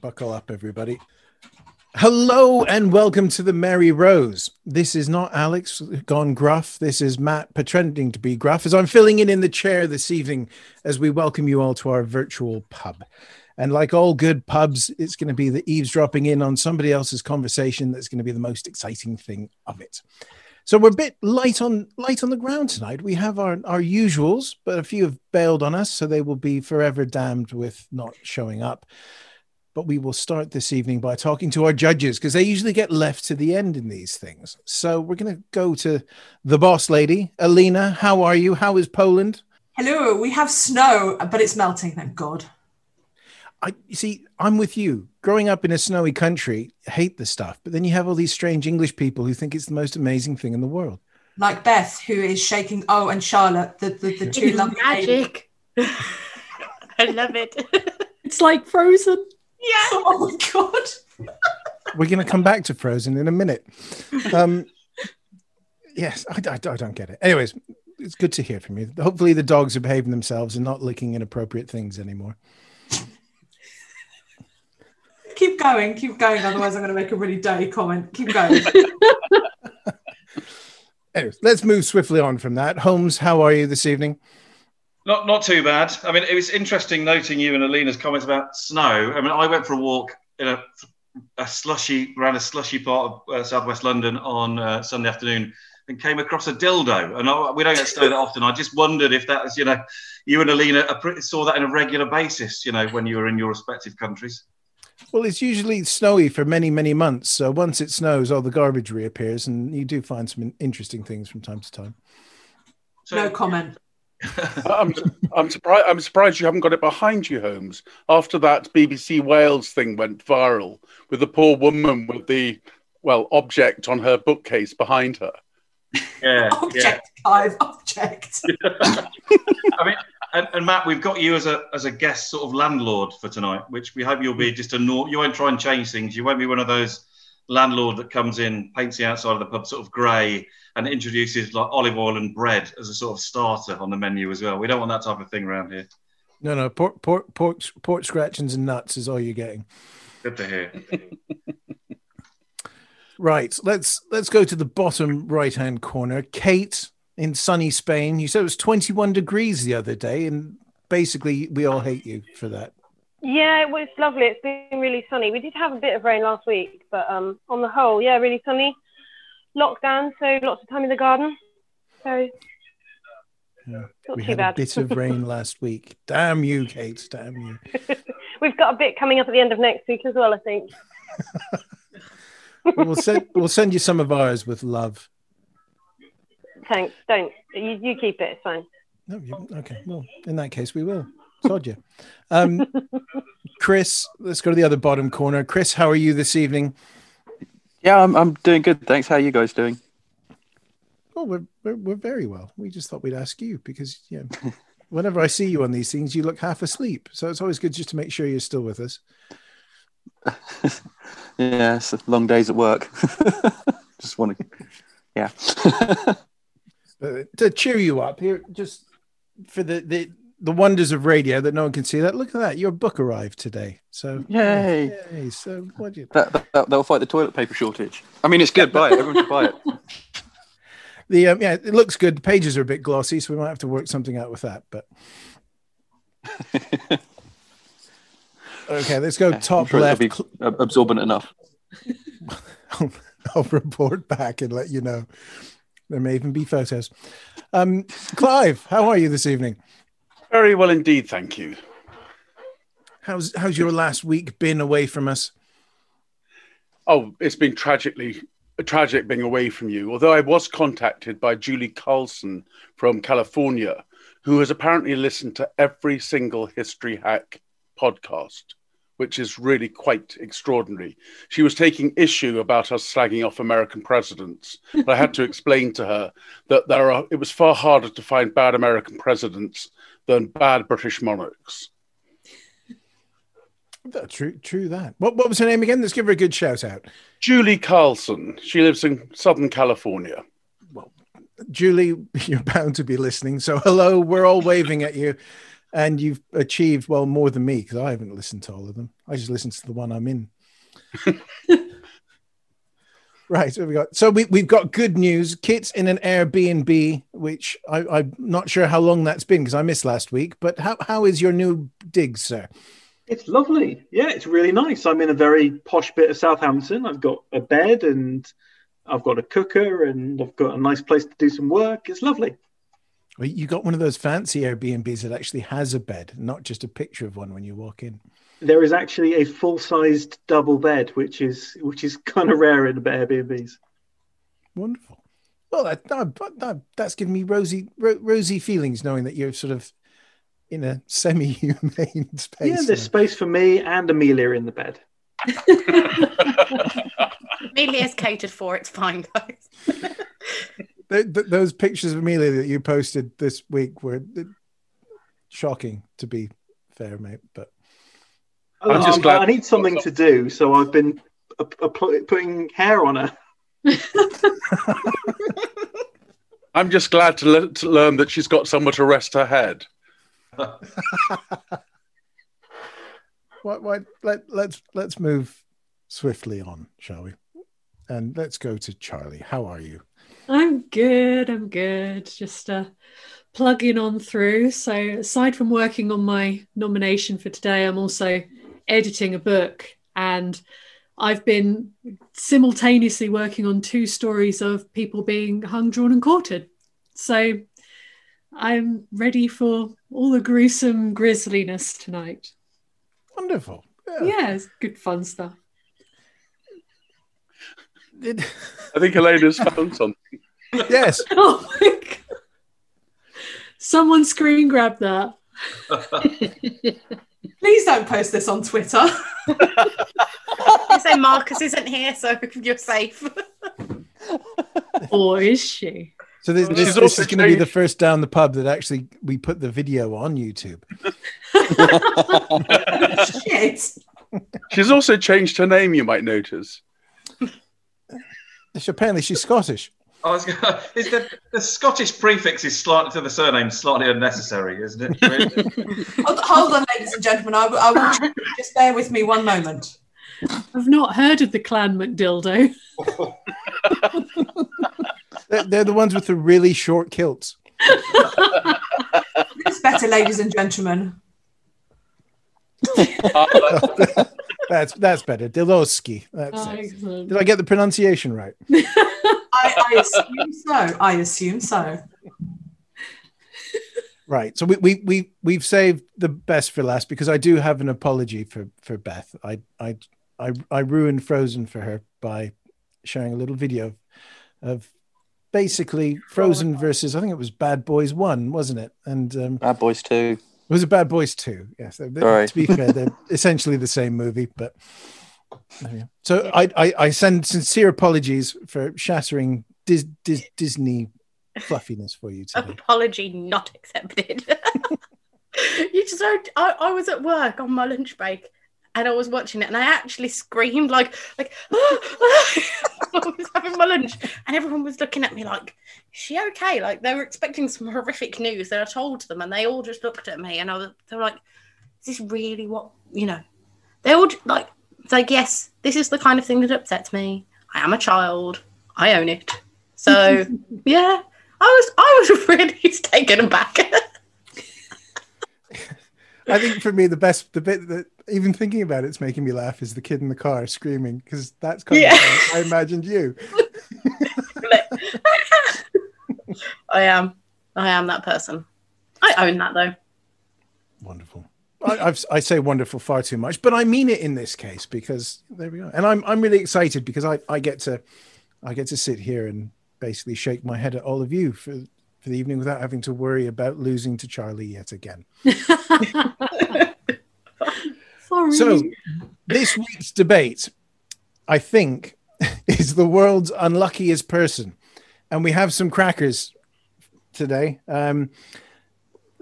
Buckle up, everybody. Hello and welcome to the Merry Rose. This is not Alex gone gruff. This is Matt pretending to be gruff as I'm filling in in the chair this evening as we welcome you all to our virtual pub. And like all good pubs, it's going to be the eavesdropping in on somebody else's conversation that's going to be the most exciting thing of it. So we're a bit light on light on the ground tonight. We have our our usuals, but a few have bailed on us, so they will be forever damned with not showing up. But we will start this evening by talking to our judges because they usually get left to the end in these things. So we're going to go to the boss lady, Alina. How are you? How is Poland? Hello, we have snow, but it's melting, thank God. I you see, I'm with you. Growing up in a snowy country, hate the stuff, but then you have all these strange English people who think it's the most amazing thing in the world. Like Beth, who is shaking. Oh, and Charlotte, the the, the two lovely magic. I love it. It's like Frozen. Yeah. Oh my God. We're going to come back to Frozen in a minute. Um, yes, I, I, I don't get it. Anyways, it's good to hear from you. Hopefully, the dogs are behaving themselves and not licking inappropriate things anymore. Keep going, keep going. Otherwise, I'm going to make a really dirty comment. Keep going. Anyways, let's move swiftly on from that. Holmes, how are you this evening? Not not too bad. I mean, it was interesting noting you and Alina's comments about snow. I mean, I went for a walk in a, a slushy around a slushy part of uh, southwest London on uh, Sunday afternoon and came across a dildo. And I, we don't get snow that often. I just wondered if that was, you know, you and Alina saw that on a regular basis, you know, when you were in your respective countries. Well, it's usually snowy for many, many months. So once it snows, all the garbage reappears, and you do find some interesting things from time to time. So, No comment. Uh, I'm, I'm surprised. I'm surprised you haven't got it behind you, Holmes. After that BBC Wales thing went viral with the poor woman with the well object on her bookcase behind her. Yeah, yeah. Object, guys, object. I mean, and, and Matt, we've got you as a as a guest sort of landlord for tonight, which we hope you'll be mm. just a nor- You won't try and change things. You won't be one of those landlord that comes in, paints the outside of the pub sort of grey, and introduces like olive oil and bread as a sort of starter on the menu as well. We don't want that type of thing around here. No, no, pork, pork, pork, pork scratchings and nuts is all you're getting. Good to hear. Right, let's let's go to the bottom right hand corner. Kate in sunny Spain. You said it was 21 degrees the other day, and basically we all hate you for that. Yeah, it was lovely. It's been really sunny. We did have a bit of rain last week, but um, on the whole, yeah, really sunny. Lockdown, so lots of time in the garden. So Yeah. Not we had bad. a bit of rain last week. Damn you, Kate. Damn you. We've got a bit coming up at the end of next week as well, I think. we'll send we'll send you some of ours with love. Thanks. Don't you, you keep it. It's fine. No, you, okay. Well, in that case, we will. Sod you. Um, Chris, let's go to the other bottom corner. Chris, how are you this evening? Yeah, I'm, I'm doing good. Thanks. How are you guys doing? Oh, we're, we're we're very well. We just thought we'd ask you because yeah, whenever I see you on these things, you look half asleep. So it's always good just to make sure you're still with us. Yeah, it's long days at work. Just want to, yeah. To cheer you up here, just for the, the the wonders of radio that no one can see. That look at that, your book arrived today. So Yay. yay. So what do you? that, that, that'll fight the toilet paper shortage. I mean, it's good. Buy it. Everyone should buy it. The um, yeah, it looks good. The pages are a bit glossy, so we might have to work something out with that. But Okay, let's go I'm top sure left. be absorbent enough. I'll report back and let you know. There may even be photos. Um, Clive, how are you this evening? Very well indeed, thank you. How's how's your last week been away from us? Oh, it's been tragically tragic being away from you. Although I was contacted by Julie Carlson from California, who has apparently listened to every single History Hack podcast, which is really quite extraordinary. She was taking issue about us slagging off American presidents, but I had to explain to her that there are. It was far harder to find bad American presidents than bad British monarchs. True, true that. What what was her name again? Let's give her a good shout out. Julie Carlson. She lives in Southern California. Well, Julie, you're bound to be listening. So hello, we're all waving at you. And you've achieved well more than me because I haven't listened to all of them. I just listened to the one I'm in. right. So we got so we, we've got good news. Kit's in an Airbnb, which I, I'm not sure how long that's been because I missed last week. But how, how is your new dig, sir? It's lovely. Yeah, it's really nice. I'm in a very posh bit of Southampton. I've got a bed and I've got a cooker and I've got a nice place to do some work. It's lovely. Well, you got one of those fancy Airbnbs that actually has a bed, not just a picture of one when you walk in. There is actually a full-sized double bed, which is which is kind of rare in Airbnbs. Wonderful. Well, that, that, that- that's giving me rosy ro- rosy feelings knowing that you're sort of in a semi-humane space. yeah, there's now. space for me and Amelia in the bed. Amelia's catered for. It's fine, guys. Th- th- those pictures of Amelia that you posted this week were uh, shocking, to be fair, mate. But I'm just Um, glad- I need something to do, so I've been uh, uh, putting hair on her. I'm just glad to, le- to learn that she's got somewhere to rest her head. what, what, let, let's let's move swiftly on, shall we? And let's go to Charlie. How are you? I'm good. I'm good. Just uh, plugging on through. So, aside from working on my nomination for today, I'm also editing a book, and I've been simultaneously working on two stories of people being hung, drawn, and quartered. So, I'm ready for all the gruesome grisliness tonight. Wonderful. Yeah, it's good fun stuff. I think Alina's found something. Yes. Oh my God. Someone screen grab that. Please don't post this on Twitter. You say Marcus isn't here, so you're safe. Or is she? So this, She's this, this also is going to be the changed- first down the pub that actually we put the video on YouTube. Shit. She's also changed her name, you might notice. Apparently, she's Scottish. I was gonna, is the, the Scottish prefix is slightly to the surname slightly unnecessary, isn't it? Really? Hold, hold on, ladies and gentlemen. I, I want you to just bear with me one moment. I've not heard of the Clan McDildo. They're, they're the ones with the really short kilts. It's better, ladies and gentlemen. That's that's better. Diloski. That's Oh, Did I get the pronunciation right? I, I assume so. I assume so. Right. So we, we we we've saved the best for last because I do have an apology for for Beth. I I I I ruined Frozen for her by sharing a little video of basically Frozen versus I think it was Bad Boys One, wasn't it? And um, Bad Boys 2. it was a Bad Boys Two. Yes. They- they- Sorry. To be fair, they're essentially the same movie, but there we go. So I, I I send sincere apologies for shattering Dis, Dis, Disney fluffiness for you today. Apology not accepted. you just don't. I, I was at work on my lunch break and I was watching it and I actually screamed like like I was having my lunch and everyone was looking at me like, is she okay? Like they were expecting some horrific news that I told them and they all just looked at me and I was they were like, is this really what you know? They all j- like it's like, yes, this is the kind of thing that upsets me. I am a child. I own it. So yeah, I was I was really taken aback. I think for me the best, the bit that even thinking about it's making me laugh is the kid in the car screaming because that's kind Yeah. of I imagined you. I am. I am that person. I own that though. Wonderful. I, I've, I say wonderful far too much, but I mean it in this case because there we go. And I'm I'm really excited because I, I get to I get to sit here and basically shake my head at all of you for for the evening without having to worry about losing to Charlie yet again. Sorry. So this week's debate, I think, is the world's unluckiest person, and we have some crackers today. Um,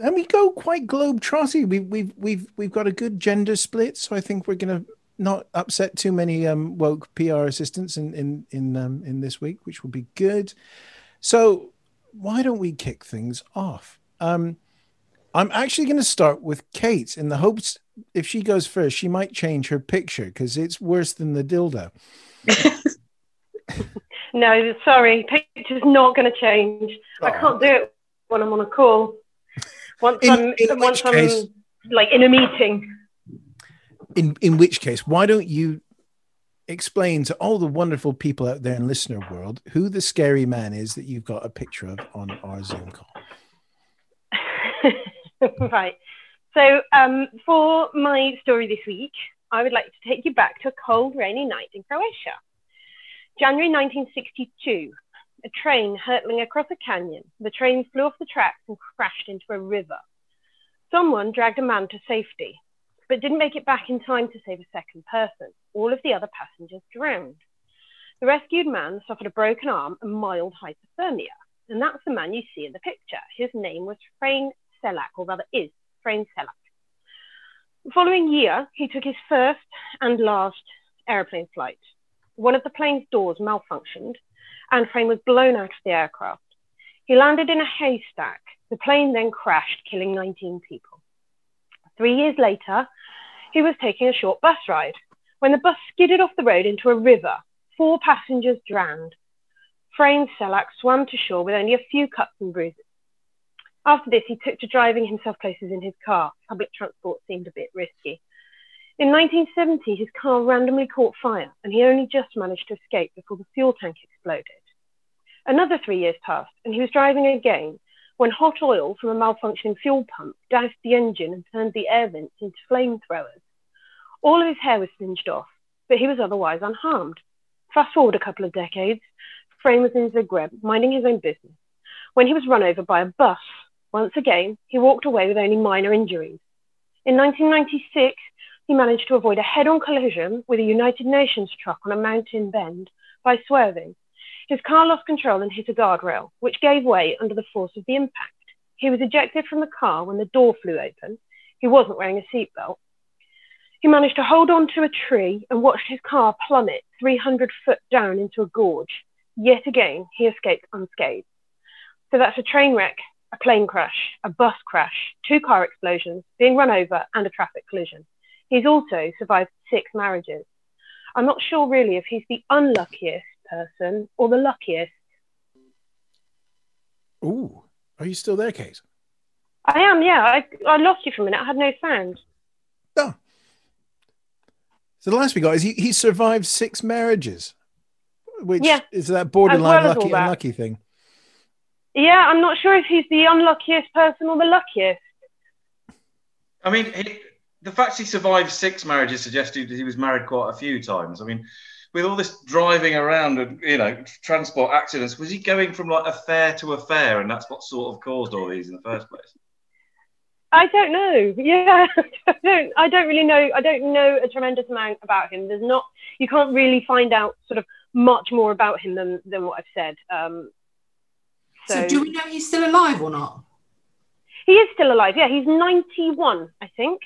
and we go quite globe trotty. We, we've we've we've got a good gender split, so I think we're gonna not upset too many um, woke PR assistants in in in um, in this week, which will be good. So why don't we kick things off? Um, I'm actually going to start with Kate in the hopes if she goes first, she might change her picture because it's worse than the dildo. No, sorry, picture's not going to change. I can't do it when I'm on a call. Once In- I'm in once I'm case- like in a meeting. In in which case, why don't you explain to all the wonderful people out there in listener world who the scary man is that you've got a picture of on our Zoom call? right. So, um, for my story this week, I would like to take you back to a cold, rainy night in Croatia. January 1962, a train hurtling across a canyon. The train flew off the tracks and crashed into a river. Someone dragged a man to safety, but didn't make it back in time to save a second person. All of the other passengers drowned. The rescued man suffered a broken arm and mild hypothermia, and that's the man you see in the picture. His name was Frane Selak, or rather is Frane Selak. The following year, he took his first and last aeroplane flight. One of the plane's doors malfunctioned, and Frane was blown out of the aircraft. He landed in a haystack. The plane then crashed, killing 19 people. Three years later, he was taking a short bus ride. When the bus skidded off the road into a river, four passengers drowned. Frane Selak swam to shore with only a few cuts and bruises. After this, he took to driving himself places in his car. Public transport seemed a bit risky. In 1970, his car randomly caught fire, and he only just managed to escape before the fuel tank exploded. Another three years passed, and he was driving again when hot oil from a malfunctioning fuel pump doused the engine and turned the air vents into flamethrowers. All of his hair was singed off, but he was otherwise unharmed. Fast forward a couple of decades, Frane was in Zagreb, minding his own business, when he was run over by a bus. Once again, he walked away with only minor injuries. In 1996, he managed to avoid a head-on collision with a United Nations truck on a mountain bend by swerving. His car lost control and hit a guardrail, which gave way under the force of the impact. He was ejected from the car when the door flew open. He wasn't wearing a seatbelt. He managed to hold on to a tree and watched his car plummet 300 foot down into a gorge. Yet again, he escaped unscathed. So that's a train wreck, a plane crash, a bus crash, two car explosions, being run over, and a traffic collision. He's also survived six marriages. I'm not sure really if he's the unluckiest person or the luckiest. Ooh, are you still there, Kate? I am, yeah. I, I lost you for a minute. I had no sound. Oh. So the last we got is he, he survived six marriages, which Yeah, is that borderline well lucky that. unlucky thing. Yeah, I'm not sure if he's the unluckiest person or the luckiest. I mean, he, the fact he survived six marriages suggested that he was married quite a few times. I mean, with all this driving around and you know transport accidents, was he going from like affair to affair, and that's what sort of caused all these in the first place? I don't know. Yeah, I don't. I don't really know. I don't know a tremendous amount about him. There's not. You can't really find out sort of much more about him than than what I've said. Um, so, So, do we know he's still alive or not? he is still alive. Yeah, he's 91, I think.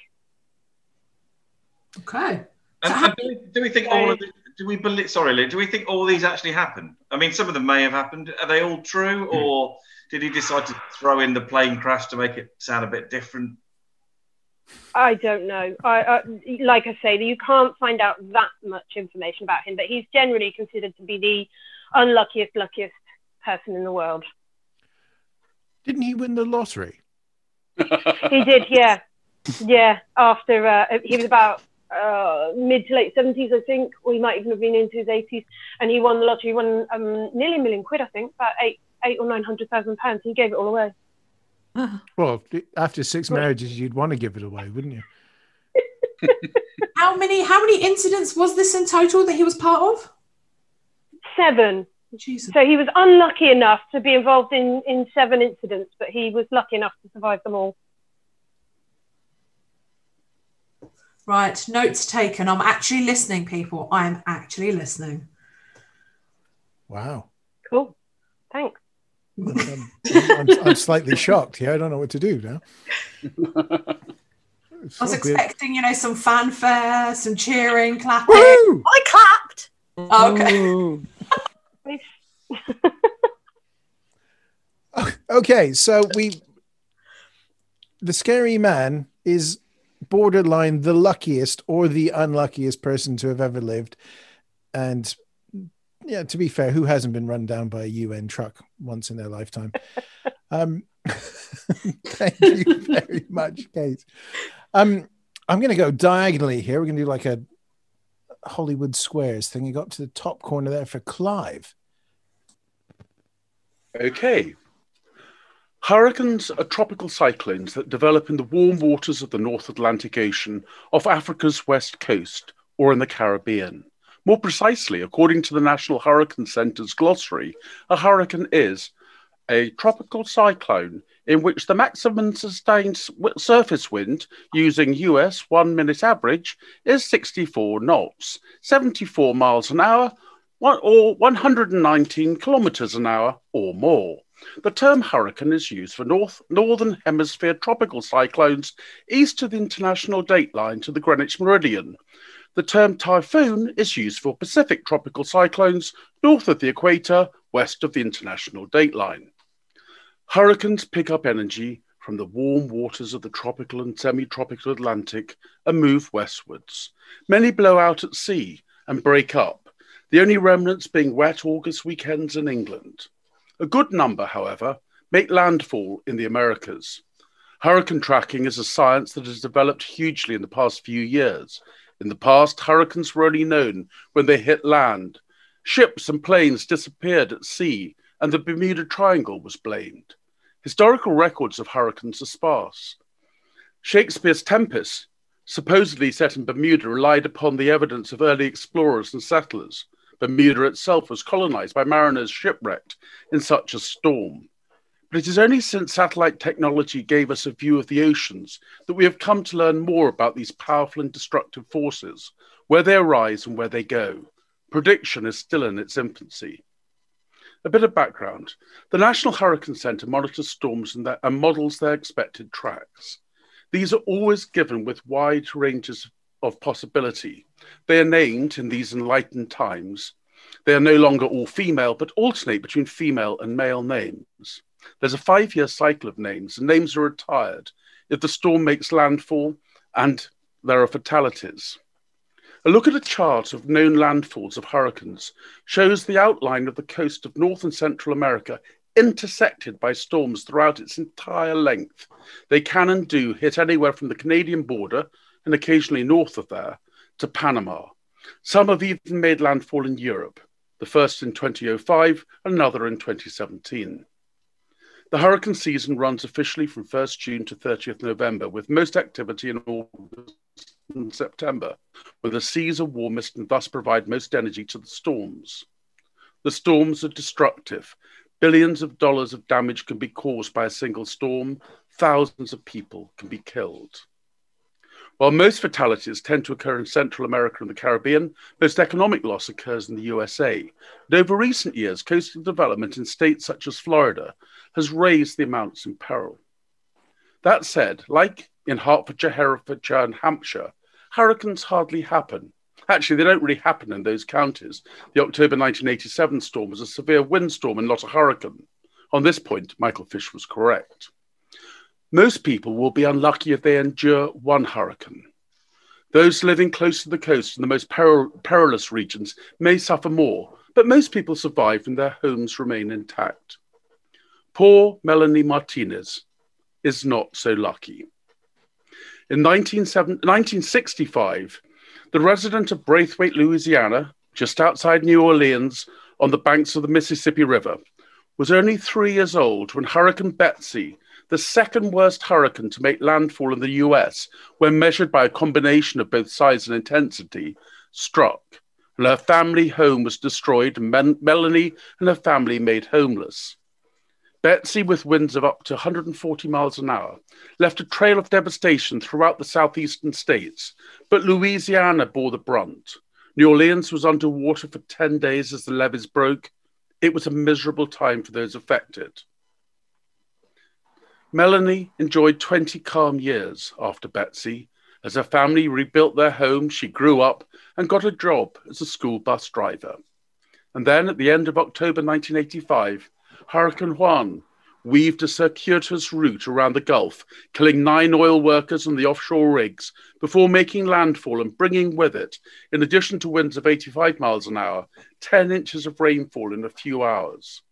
Okay. And, and do, we, do we think all of the, do we believe? Sorry, Lee. Do we think all these actually happened? I mean, some of them may have happened. Are they all true, or did he decide to throw in the plane crash to make it sound a bit different? I don't know. I, I like I say, you can't find out that much information about him, but he's generally considered to be the unluckiest, luckiest person in the world. Didn't he win the lottery? He did, yeah. Yeah, after uh, he was about uh, mid to late seventies, I think, or he might even have been into his eighties, and he won the lottery. He won um, nearly a million quid, I think, about eight, eight or nine hundred thousand pounds. He gave it all away. Well, after six marriages, you'd want to give it away, wouldn't you? How many how many incidents was this in total that he was part of? Seven. Jesus. So he was unlucky enough to be involved in in seven incidents, but he was lucky enough to survive them all. Right, notes taken. I'm actually listening, people. I am actually listening. Wow. Cool. Thanks. I'm, I'm, I'm slightly shocked. Yeah, I don't know what to do now. It's I was so weird. expecting, you know, some fanfare, some cheering, clapping. Woo! I clapped. Oh, okay. Okay, so we the scary man is borderline the luckiest or the unluckiest person to have ever lived. And yeah, to be fair, who hasn't been run down by a UN truck once in their lifetime? um, thank you very much, Kate. Um, I'm going to go diagonally here. We're going to do like a Hollywood Squares thing. You got to the top corner there for Clive. Okay. Hurricanes are tropical cyclones that develop in the warm waters of the North Atlantic Ocean off Africa's west coast or in the Caribbean. More precisely, according to the National Hurricane Center's glossary, a hurricane is a tropical cyclone in which the maximum sustained surface wind using US one minute average is 64 knots, 74 miles an hour, or 119 kilometers an hour or more. The term hurricane is used for North Northern Hemisphere tropical cyclones east of the international dateline to the Greenwich Meridian. The term typhoon is used for Pacific tropical cyclones north of the equator, west of the international dateline. Hurricanes pick up energy from the warm waters of the tropical and semi tropical Atlantic and move westwards. Many blow out at sea and break up, the only remnants being wet August weekends in England. A good number, however, make landfall in the Americas. Hurricane tracking is a science that has developed hugely in the past few years. In the past, hurricanes were only known when they hit land. Ships and planes disappeared at sea, and the Bermuda Triangle was blamed. Historical records of hurricanes are sparse. Shakespeare's Tempest, supposedly set in Bermuda, relied upon the evidence of early explorers and settlers. Bermuda itself was colonized by mariners shipwrecked in such a storm. But it is only since satellite technology gave us a view of the oceans that we have come to learn more about these powerful and destructive forces, where they arise and where they go. Prediction is still in its infancy. A bit of background the National Hurricane Center monitors storms and, their, and models their expected tracks. These are always given with wide ranges of possibility. They are named in these enlightened times. They are no longer all female, but alternate between female and male names. There's a five year cycle of names, and names are retired if the storm makes landfall and there are fatalities. A look at a chart of known landfalls of hurricanes shows the outline of the coast of North and Central America intersected by storms throughout its entire length. They can and do hit anywhere from the Canadian border and occasionally north of there to Panama. Some have even made landfall in Europe, the first in 2005 and another in 2017. The hurricane season runs officially from 1st June to 30th November, with most activity in August and September, when the seas are warmest and thus provide most energy to the storms. The storms are destructive. Billions of dollars of damage can be caused by a single storm. Thousands of people can be killed. While most fatalities tend to occur in Central America and the Caribbean, most economic loss occurs in the USA. And over recent years, coastal development in states such as Florida has raised the amounts in peril. That said, like in Hertfordshire, Herefordshire, and Hampshire, hurricanes hardly happen. Actually, they don't really happen in those counties. The October 1987 storm was a severe windstorm and not a hurricane. On this point, Michael Fish was correct. Most people will be unlucky if they endure one hurricane. Those living close to the coast in the most peril- perilous regions may suffer more, but most people survive and their homes remain intact. Poor Melanie Martinez is not so lucky. In 1965, the resident of Braithwaite, Louisiana, just outside New Orleans on the banks of the Mississippi River, was only three years old when Hurricane Betsy, the second worst hurricane to make landfall in the US when measured by a combination of both size and intensity, struck, and her family home was destroyed and Mel- Melanie and her family made homeless. Betsy, with winds of up to 140 miles an hour, left a trail of devastation throughout the southeastern states, but Louisiana bore the brunt. New Orleans was underwater for 10 days as the levees broke. It was a miserable time for those affected. Melanie enjoyed 20 calm years after Betsy. As her family rebuilt their home, she grew up and got a job as a school bus driver. And then at the end of October 1985, Hurricane Juan weaved a circuitous route around the Gulf, killing nine oil workers and the offshore rigs before making landfall and bringing with it, in addition to winds of 85 miles an hour, 10 inches of rainfall in a few hours.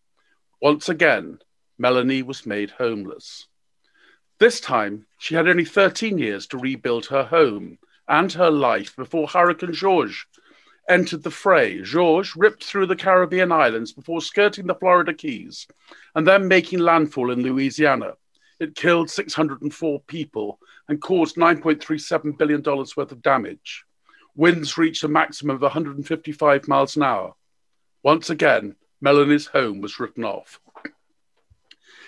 Once again, Melanie was made homeless. This time, she had only 13 years to rebuild her home and her life before Hurricane Georges entered the fray. Georges ripped through the Caribbean islands before skirting the Florida Keys and then making landfall in Louisiana. It killed 604 people and caused $9.37 billion worth of damage. Winds reached a maximum of 155 miles an hour. Once again, Melanie's home was written off.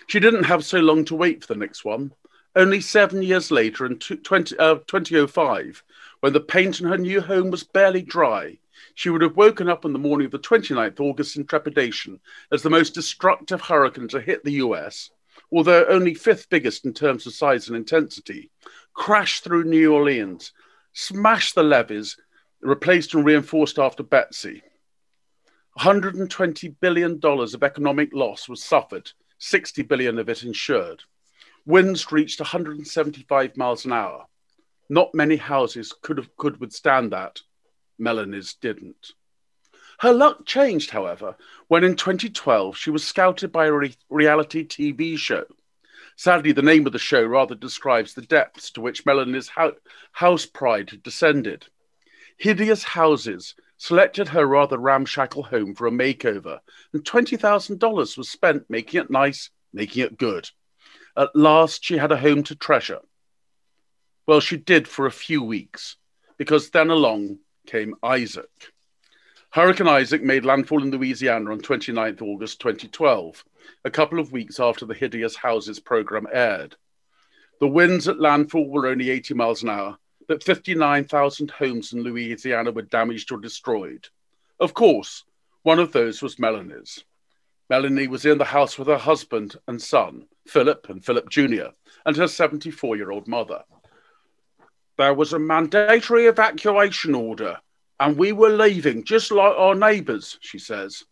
She didn't have so long to wait for the next one. Only seven years later, in 20, uh, 2005, when the paint in her new home was barely dry, she would have woken up on the morning of the 29th August in trepidation as the most destructive hurricane to hit the US, although only fifth biggest in terms of size and intensity, crashed through New Orleans, smashed the levees, replaced and reinforced after Betsy. $120 billion of economic loss was suffered, 60 billion of it insured. Winds reached 175 miles an hour. Not many houses could have could withstand that. Melanie's didn't. Her luck changed, however, when in 2012 she was scouted by a re- reality TV show. Sadly, the name of the show rather describes the depths to which Melanie's ho- house pride had descended. Hideous Houses selected her rather ramshackle home for a makeover, and $20,000 was spent making it nice, making it good. At last, she had a home to treasure. Well, she did for a few weeks, because then along came Isaac. Hurricane Isaac made landfall in Louisiana on 29 August 2012, a couple of weeks after the Hideous Houses program aired. The winds at landfall were only 80 miles an hour, but 59,000 homes in Louisiana were damaged or destroyed. Of course, one of those was Melanie's. Melanie was in the house with her husband and son, Philip and Philip Jr., and her 74 year old mother. There was a mandatory evacuation order, and we were leaving just like our neighbours, she says.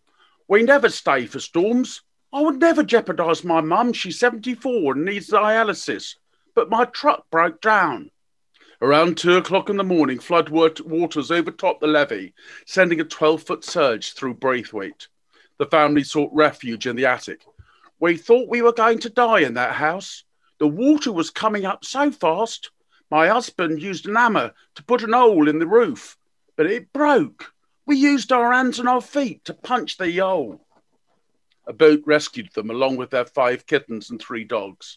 We never stay for storms. I would never jeopardise my mum. She's 74 and needs dialysis. But my truck broke down. Around two o'clock in the morning, flood waters overtopped the levee, sending a 12 foot surge through Braithwaite. The family sought refuge in the attic. We thought we were going to die in that house. The water was coming up so fast. My husband used an hammer to put an hole in the roof, but it broke. We used our hands and our feet to punch the hole. A boat rescued them along with their five kittens and three dogs.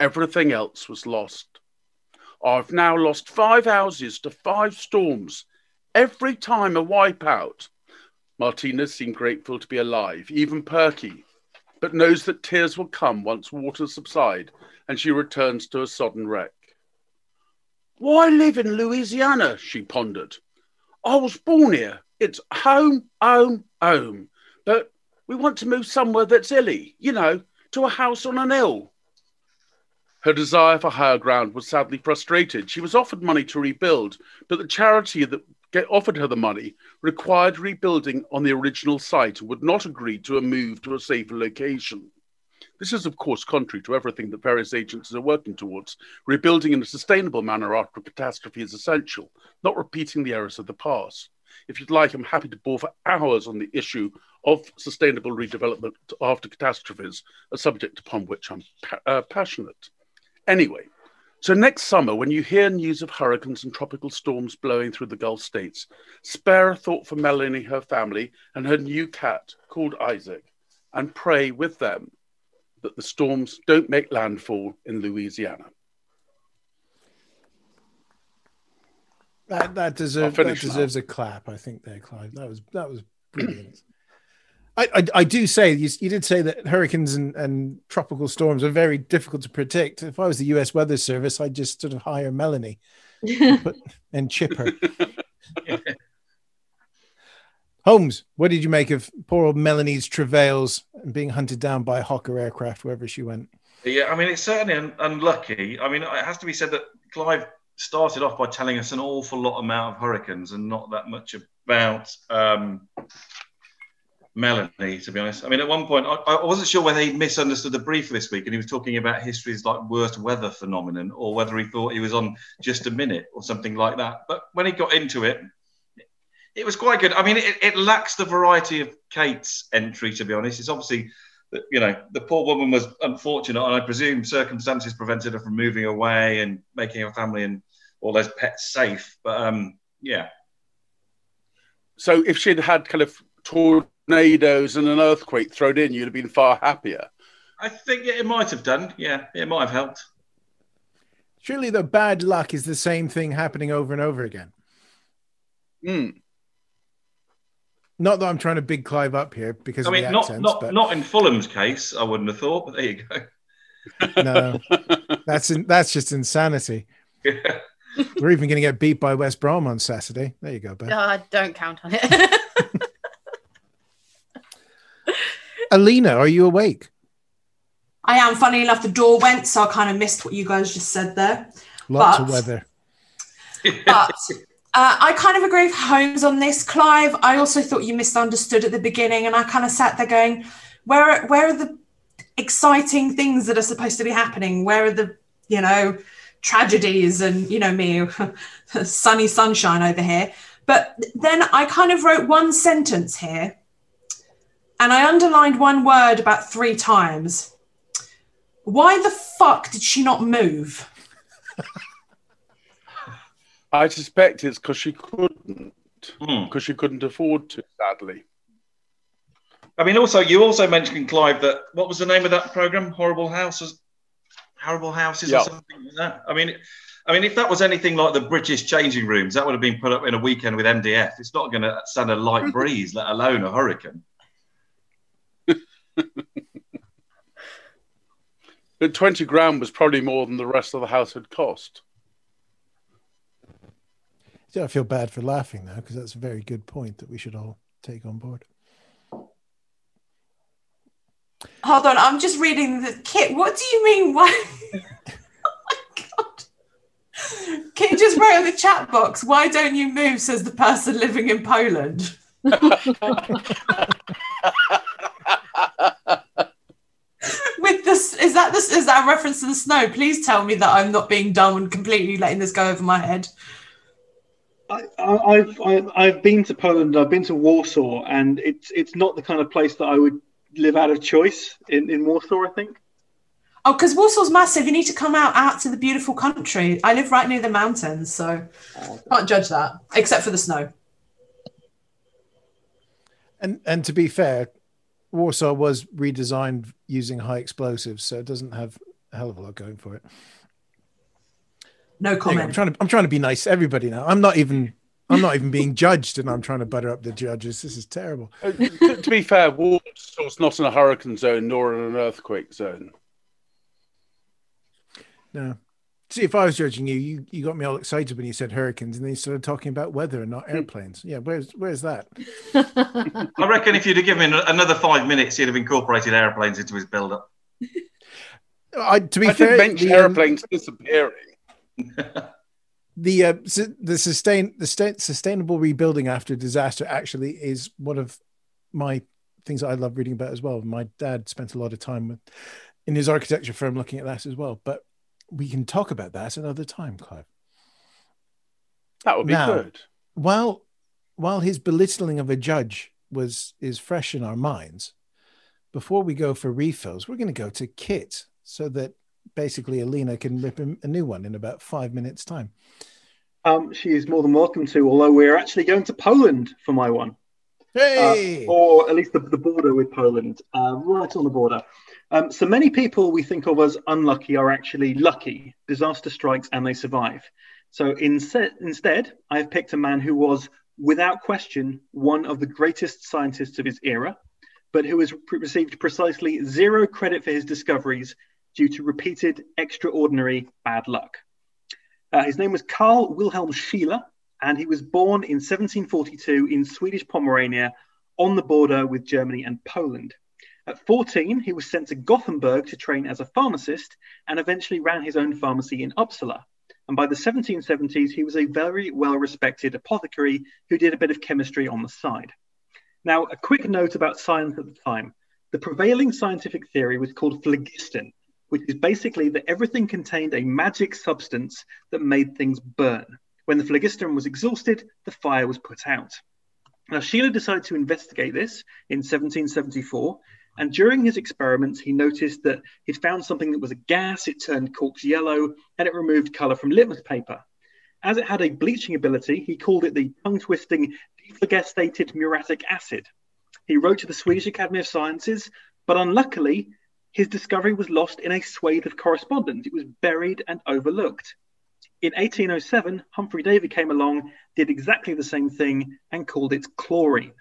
Everything else was lost. I've now lost five houses to five storms. Every time a wipeout. Martinez seemed grateful to be alive, even perky, but knows that tears will come once waters subside and she returns to a sodden wreck. Why live in Louisiana? she pondered. I was born here. It's home, home, home. But we want to move somewhere that's hilly, you know, to a house on an hill. Her desire for higher ground was sadly frustrated. She was offered money to rebuild, but the charity that offered her the money required rebuilding on the original site and would not agree to a move to a safer location. This is, of course, contrary to everything that various agencies are working towards. Rebuilding in a sustainable manner after a catastrophe is essential, not repeating the errors of the past. If you'd like, I'm happy to bore for hours on the issue of sustainable redevelopment after catastrophes, a subject upon which I'm pa- uh, passionate. Anyway, So next summer, when you hear news of hurricanes and tropical storms blowing through the Gulf states, spare a thought for Melanie, her family, and her new cat called Isaac, and pray with them that the storms don't make landfall in Louisiana. That that deserves that finish now. deserves a clap. I think there, Clive. That was that was brilliant. I, I I do say you, you did say that hurricanes and, and tropical storms are very difficult to predict. If I was the U.S. Weather Service, I'd just sort of hire Melanie but, and chip her. Holmes, what did you make of poor old Melanie's travails and being hunted down by a Hawker aircraft wherever she went? Yeah, I mean, it's certainly un- unlucky. I mean, it has to be said that Clive started off by telling us an awful lot amount of hurricanes and not that much about um, Melanie, to be honest. I mean, at one point, I, I wasn't sure whether he misunderstood the brief this week and he was talking about history's like worst weather phenomenon or whether he thought he was on just a minute or something like that. But when he got into it, it was quite good. I mean, it, it lacks the variety of Kate's entry, to be honest. It's obviously you know the poor woman was unfortunate, and I presume circumstances prevented her from moving away and making her family and all those pets safe. But um, yeah, So if she'd had kind of tornadoes and an earthquake thrown in, you'd have been far happier. I think it might have done. Yeah, it might have helped. Surely the bad luck is the same thing happening over and over again. Hmm. Not that I'm trying to big Clive up here because I mean, of the not accents, not but not in Fulham's case, I wouldn't have thought. But there you go. no, that's in, that's just insanity. Yeah. We're even going to get beat by West Brom on Saturday. There you go, Ben. Uh, don't count on it. Alina, are you awake? I am. Funny enough, the door went, so I kind of missed what you guys just said there. Lots But- of weather. But uh, I kind of agree with Holmes on this, Clive. I also thought you misunderstood at the beginning, and I kind of sat there going, "Where, where are the exciting things that are supposed to be happening? Where are the, you know, tragedies and you know me, sunny sunshine over here?" But then I kind of wrote one sentence here, and I underlined one word about three times. Why the fuck did she not move? I suspect it's because she couldn't, Hmm. because she couldn't afford to. Sadly, I mean, also you also mentioned Clive that what was the name of that program? Horrible Houses, Horrible Houses, Yeah. or something like that. I mean, I mean, if that was anything like the British changing rooms, that would have been put up in a weekend with MDF. It's not going to stand a light breeze, let alone a hurricane. but twenty grand was probably more than the rest of the house had cost. See, I feel bad for laughing now because that's a very good point that we should all take on board. Hold on, I'm just reading the kit. What do you mean? Why? oh my god! Kit just wrote in the chat box. Why don't you move? Says the person living in Poland. With this, is that this? Is that a reference to the snow? Please tell me that I'm not being dumb and completely letting this go over my head. I, I- I've I've been to Poland. I've been to Warsaw, and it's it's not the kind of place that I would live out of choice in, in Warsaw. I think. Oh, because Warsaw's massive. You need to come out out to the beautiful country. I live right near the mountains, so oh, can't judge that, except for the snow. And and to be fair, Warsaw was redesigned using high explosives, so it doesn't have a hell of a lot going for it. No There you. I'm comment. trying to I'm trying to be nice to everybody now. I'm not even I'm not even being judged, and I'm trying to butter up the judges. This is terrible. Uh, to, to be fair, Warsaw's not in a hurricane zone nor in an earthquake zone. No. See, if I was judging you, you, you got me all excited when you said hurricanes, and then you started talking about weather and not airplanes. Yeah, where's where's that? I reckon if you'd have given him another five minutes, he'd have incorporated airplanes into his build-up. I, to be I fair, did mention the, um, airplanes disappearing. the uh, su- the sustain the sta- sustainable rebuilding after disaster actually is one of my things that I love reading about as well. My dad spent a lot of time with, in his architecture firm looking at that as well. But we can talk about that another time, Clive. That would be Now- good. While while his belittling of a judge was is fresh in our minds, before we go for refills, we're going to go to Kit so that basically Alina can rip him a new one in about five minutes' time. Um, she is more than welcome to, although we're actually going to Poland for my one. Hey! Uh, or at least the, the border with Poland, uh, right on the border. Um, so many people we think of as unlucky are actually lucky. Disaster strikes and they survive. So instead, instead, I have picked a man who was, without question, one of the greatest scientists of his era, but who has pre- received precisely zero credit for his discoveries due to repeated extraordinary bad luck. Uh, his name was Carl Wilhelm Scheele, and he was born in 1742 in Swedish Pomerania on the border with Germany and Poland. At 14, he was sent to Gothenburg to train as a pharmacist and eventually ran his own pharmacy in Uppsala. And by the 1770s, he was a very well respected apothecary who did a bit of chemistry on the side. Now, a quick note about science at the time. The prevailing scientific theory was called phlogiston, which is basically that everything contained a magic substance that made things burn. When the phlogiston was exhausted, the fire was put out. Now, Scheele decided to investigate this in 1774, and during his experiments, he noticed that he'd found something that was a gas, it turned corks yellow, and it removed colour from litmus paper. As it had a bleaching ability, he called it the tongue twisting dephlogisticated muriatic acid. He wrote to the Swedish Academy of Sciences, but unluckily, his discovery was lost in a swathe of correspondence. It was buried and overlooked. In 1807, Humphrey Davy came along, did exactly the same thing, and called it chlorine.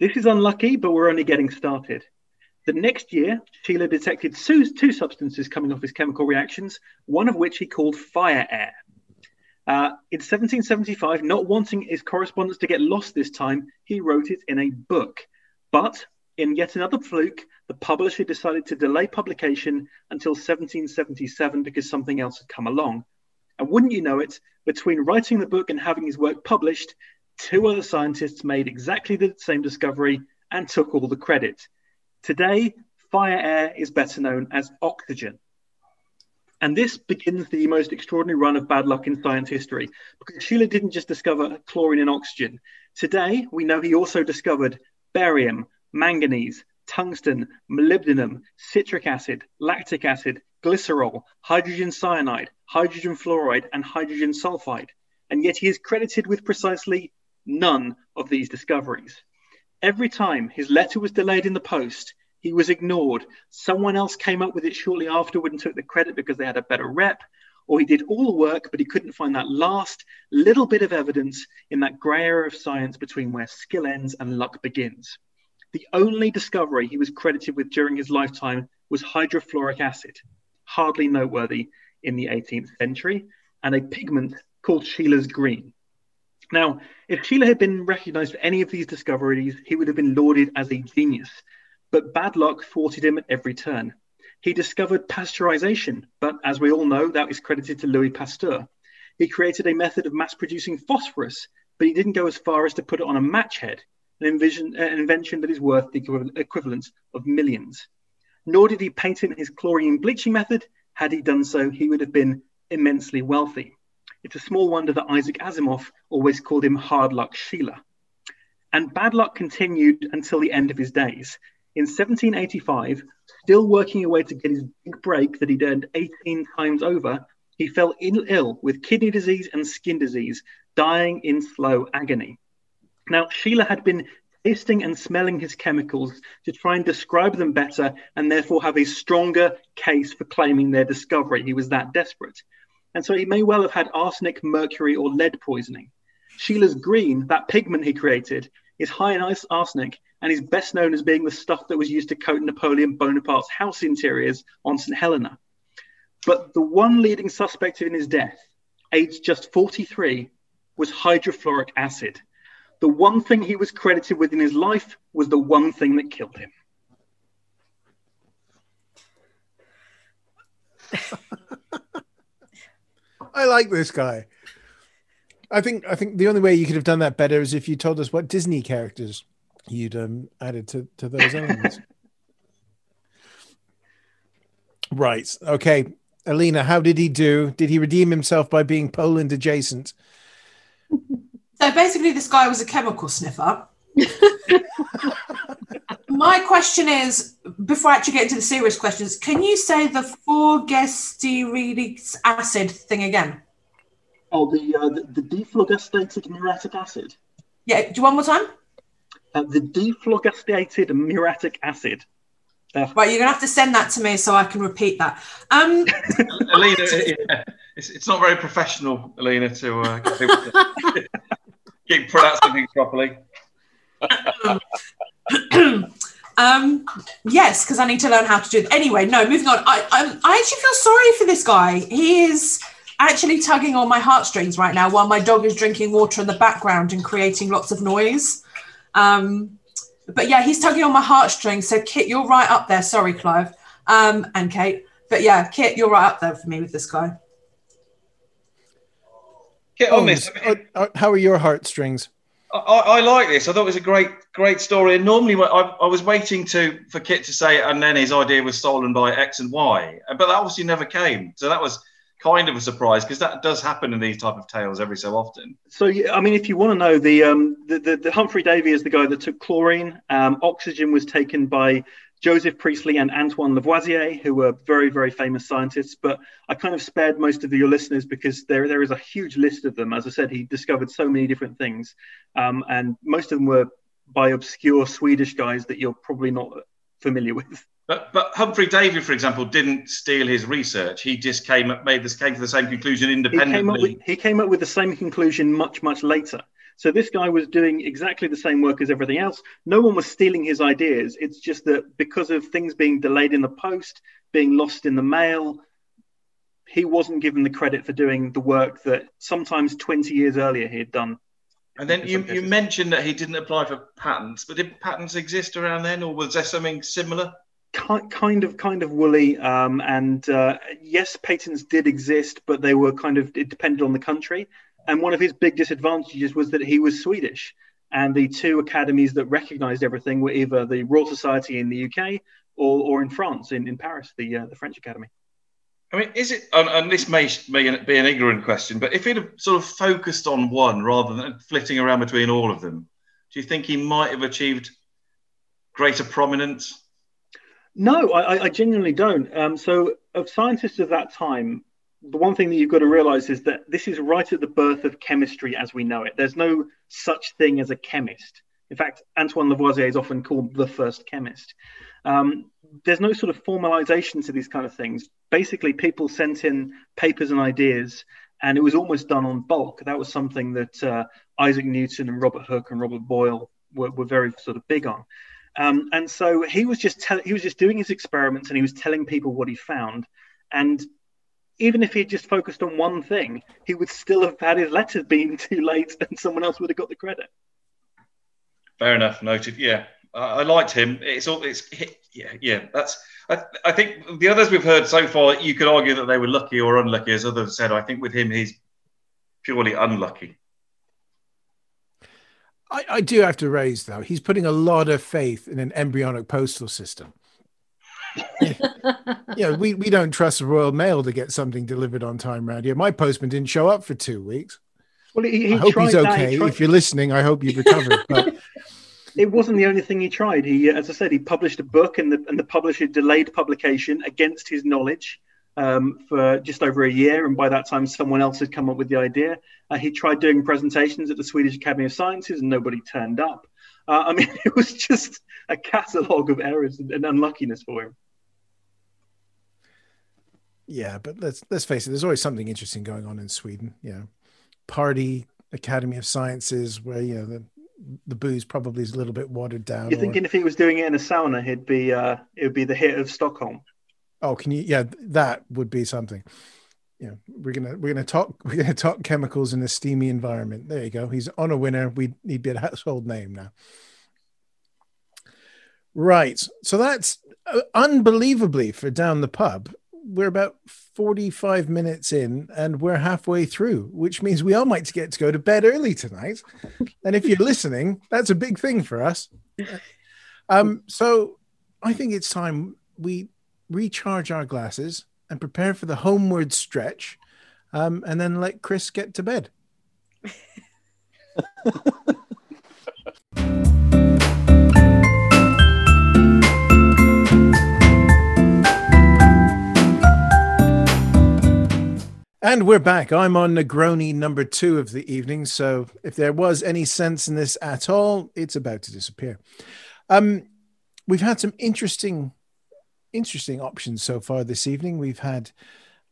This is unlucky, but we're only getting started. The next year, Scheele detected two, two substances coming off his chemical reactions, one of which he called fire air. Uh, in 1775, not wanting his correspondence to get lost this time, he wrote it in a book. But in yet another fluke, the publisher decided to delay publication until 1777 because something else had come along. And wouldn't you know it, between writing the book and having his work published, two other scientists made exactly the same discovery and took all the credit. Today, fire air is better known as oxygen. And this begins the most extraordinary run of bad luck in science history because Scheele didn't just discover chlorine and oxygen. Today, we know he also discovered barium, manganese, tungsten, molybdenum, citric acid, lactic acid, glycerol, hydrogen cyanide, hydrogen fluoride, and hydrogen sulfide. And yet he is credited with precisely none of these discoveries. Every time his letter was delayed in the post, he was ignored. Someone else came up with it shortly afterward and took the credit because they had a better rep, or he did all the work, but he couldn't find that last little bit of evidence in that grey area of science between where skill ends and luck begins. The only discovery he was credited with during his lifetime was hydrofluoric acid, hardly noteworthy in the 18th century, and a pigment called Scheele's green. Now, if Scheele had been recognized for any of these discoveries, he would have been lauded as a genius. But bad luck thwarted him at every turn. He discovered pasteurization, but as we all know, that is credited to Louis Pasteur. He created a method of mass producing phosphorus, but he didn't go as far as to put it on a match head, an, envision, uh, an invention that is worth the equivalent of millions. Nor did he patent his chlorine bleaching method. Had he done so, he would have been immensely wealthy. It's a small wonder that Isaac Asimov always called him Hard Luck Scheele. And bad luck continued until the end of his days. In 1785, still working away to get his big break that he'd earned 18 times over, he fell ill with kidney disease and skin disease, dying in slow agony. Now, Scheele had been tasting and smelling his chemicals to try and describe them better and therefore have a stronger case for claiming their discovery. He was that desperate. And so he may well have had arsenic, mercury, or lead poisoning. Scheele's green, that pigment he created, is high in arsenic and is best known as being the stuff that was used to coat Napoleon Bonaparte's house interiors on St. Helena. But the one leading suspect in his death, aged just 43, was hydrofluoric acid. The one thing he was credited with in his life was the one thing that killed him. I like this guy. I think I think the only way you could have done that better is if you told us what Disney characters you'd um, added to, to those elements. right. Okay. Alina, how did he do? Did he redeem himself by being Poland adjacent? So basically, this guy was a chemical sniffer. my question is before I actually get into the serious questions, can you say the four forgesteridic acid thing again? Oh, the uh, the, the dephlogisticated muriatic acid. Yeah, do you one more time? Uh, the dephlogisticated muriatic acid. Uh, Right, you're gonna have to send that to me so I can repeat that. Um, Alina, yeah, it's, it's not very professional, Alina, to uh, get to keep pronouncing things properly. um, yes, because I need to learn how to do it. Anyway, no, moving on. I, I, I actually feel sorry for this guy. He is actually tugging on my heartstrings right now while my dog is drinking water in the background and creating lots of noise. Um, but yeah, he's tugging on my heartstrings. So Kit, you're right up there. Sorry, Clive, um, and Kate. But yeah, Kit, you're right up there for me with this guy. Get on. Oh, how are your heartstrings? I, I like this. I thought it was a great, great story. And normally, I, I was waiting to for Kit to say, and then his idea was stolen by X and Y, but that obviously never came. So that was kind of a surprise because that does happen in these type of tales every so often. So, I mean, if you want to know, the, um, the, the, the Humphrey Davy is the guy that took chlorine. Um, oxygen was taken by Joseph Priestley and Antoine Lavoisier, who were very, very famous scientists. But I kind of spared most of your listeners because there, there is a huge list of them. As I said, he discovered so many different things. Um, and most of them were by obscure Swedish guys that you're probably not familiar with. But but Humphrey Davy, for example, didn't steal his research. He just came up, made this came to the same conclusion He came, up independently. with, he came up with the same conclusion much, much later. So this guy was doing exactly the same work as everything else. No one was stealing his ideas. It's just that because of things being delayed in the post, being lost in the mail, he wasn't given the credit for doing the work that sometimes 20 years earlier he had done. And then you, you mentioned that he didn't apply for patents, but did patents exist around then, or was there something similar? Ki- kind of kind of woolly um, and uh, yes patents did exist but they were kind of it depended on the country and one of his big disadvantages was that he was swedish and the two academies that recognized everything were either the royal society in the uk or, or in france in, in paris the uh, the french academy I mean, is it? And, and this may, may be an ignorant question, but if he'd have sort of focused on one rather than flitting around between all of them, do you think he might have achieved greater prominence? No, I, I- I genuinely don't. Um, so, of scientists of that time, the one thing that you've got to realize is that this is right at the birth of chemistry as we know it. There's no such thing as a chemist. In fact, Antoine Lavoisier is often called the first chemist. Um, there's no sort of formalization to these kind of things. Basically, people sent in papers and ideas, and it was almost done on bulk. That was something that uh, Isaac Newton and Robert Hooke and Robert Boyle were, were very sort of big on. Um, and so he was just tell- he was just doing his experiments and he was telling people what he found. And even if he had just focused on one thing, he would still have had his letters being too late, and someone else would have got the credit. Fair enough, noted. Yeah, I, I liked him. It's all. It's yeah, yeah. That's. I, I think the others we've heard so far, you could argue that they were lucky or unlucky, as others said. I think with him, he's purely unlucky. I, I do have to raise though. He's putting a lot of faith in an embryonic postal system. Yeah, we, we don't trust the Royal Mail to get something delivered on time around here. My postman didn't show up for two weeks. Well, he, he I hope tried he's that. He okay. tried- If you're listening, I hope you've recovered. But it wasn't the only thing he tried. He, uh, as I said, he published a book, and the and the publisher delayed publication against his knowledge um, for just over a year. And by that time, someone else had come up with the idea. Uh, he tried doing presentations at the Swedish Academy of Sciences, and nobody turned up. Uh, I mean, it was just a catalogue of errors and, and unluckiness for him. yeah, but let's let's face it. There's always something interesting going on in Sweden. You know, party Academy of Sciences, where you know the the booze probably is a little bit watered down. You're or- thinking if he was doing it in a sauna, he'd be uh, it would be the hit of Stockholm. Oh, can you? Yeah, that would be something. Yeah, we're gonna we're gonna talk we're gonna talk chemicals in a steamy environment. There you go. He's on a winner. We need to be a household name now. Right. So that's uh, unbelievably for down the pub. We're about 45 minutes in and we're halfway through, which means we all might get to go to bed early tonight. And if you're listening, that's a big thing for us. Um, so I think it's time we recharge our glasses and prepare for the homeward stretch, um, and then let Chris get to bed. And we're back. I'm on Negroni number two of the evening. So if there was any sense in this at all, it's about to disappear. Um, we've had some interesting interesting options so far this evening. We've had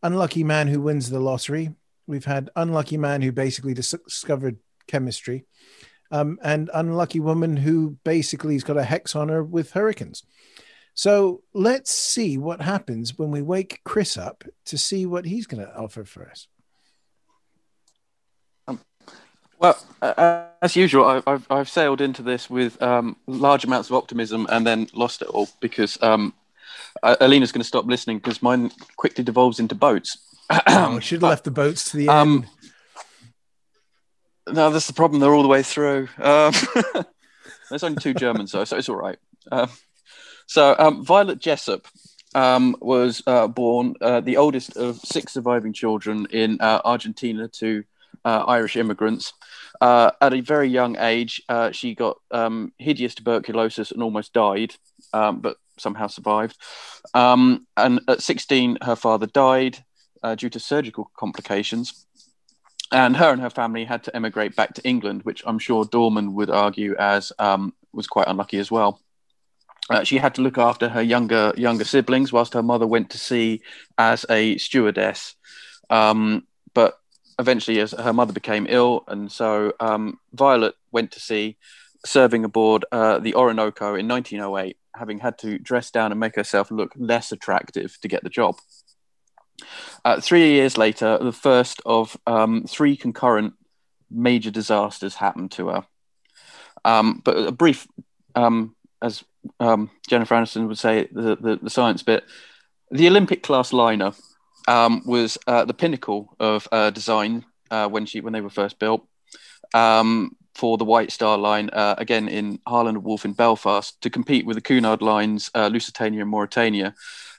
unlucky man who wins the lottery. We've had unlucky man who basically discovered chemistry, um, and unlucky woman who basically has got a hex on her with hurricanes. So let's see what happens when we wake Chris up to see what he's going to offer for us. Well, uh, as usual, I, I've, I've sailed into this with um, large amounts of optimism and then lost it all because um, uh, Alina's going to stop listening because mine quickly devolves into boats. oh, we should have left the boats to the Um, end. no, that's the problem. They're all the way through. Um, there's only two Germans though, so it's all right. Um, so um, Violet Jessop um, was uh, born uh, the oldest of six surviving children in uh, Argentina to uh, Irish immigrants. Uh, at a very young age, uh, she got um, hideous tuberculosis and almost died, um, but somehow survived. Um, and at 16, her father died uh, due to surgical complications. And her and her family had to emigrate back to England, which I'm sure Dorman would argue as um, was quite unlucky as well. Uh, she had to look after her younger younger siblings whilst her mother went to sea as a stewardess. Um, but eventually, as her mother became ill, and so um, Violet went to sea, serving aboard uh, the Orinoco in 1908, having had to dress down and make herself look less attractive to get the job. Uh, three years later, the first of um, three concurrent major disasters happened to her. Um, but a brief, um, as um, Jennifer Aniston would say, the, the, the, science bit, the Olympic class liner um, was uh, the pinnacle of uh, design when she when they were first built um, for the White Star Line, uh, again in Harland and Wolff in Belfast, to compete with the Cunard Lines, uh, Lusitania and Mauretania.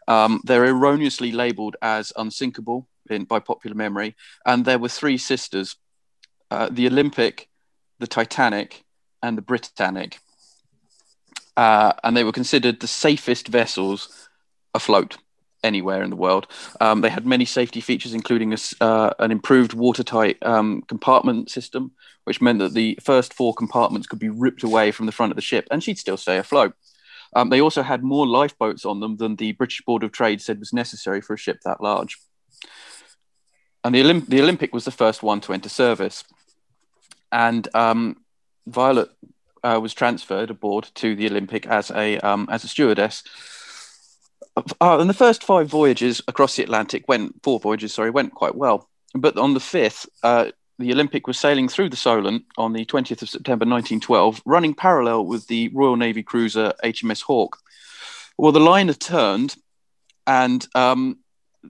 Um, they're erroneously labelled as unsinkable in, by popular memory, and there were three sisters: uh, the Olympic, the Titanic, and the Britannic uh, and they were considered the safest vessels afloat anywhere in the world. Um, they had many safety features, including a, uh, an improved watertight um, compartment system, which meant that the first four compartments could be ripped away from the front of the ship, and she'd still stay afloat. Um, they also had more lifeboats on them than the British Board of Trade said was necessary for a ship that large. And the, Olymp- the Olympic was the first one to enter service. And um, Violet uh, was transferred aboard to the Olympic as a um, as a stewardess. Uh, and the first five voyages across the Atlantic went four voyages, sorry, went quite well. But on the fifth, uh, the Olympic was sailing through the Solent on the 20th of September 1912, running parallel with the Royal Navy cruiser HMS Hawke. Well, the liner turned, and um,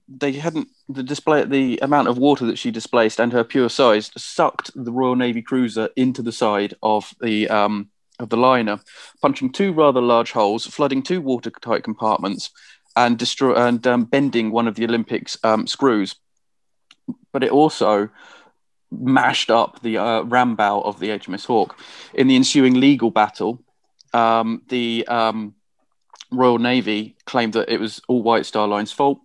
they hadn't the display the amount of water that she displaced and her pure size sucked the Royal Navy cruiser into the side of the um, of the liner, punching two rather large holes, flooding two watertight compartments, and destroy and um, bending one of the Olympics um, screws. But it also mashed up the uh, ram bow of the HMS Hawke. In the ensuing legal battle, um, the um, Royal Navy claimed that it was all White Star Line's fault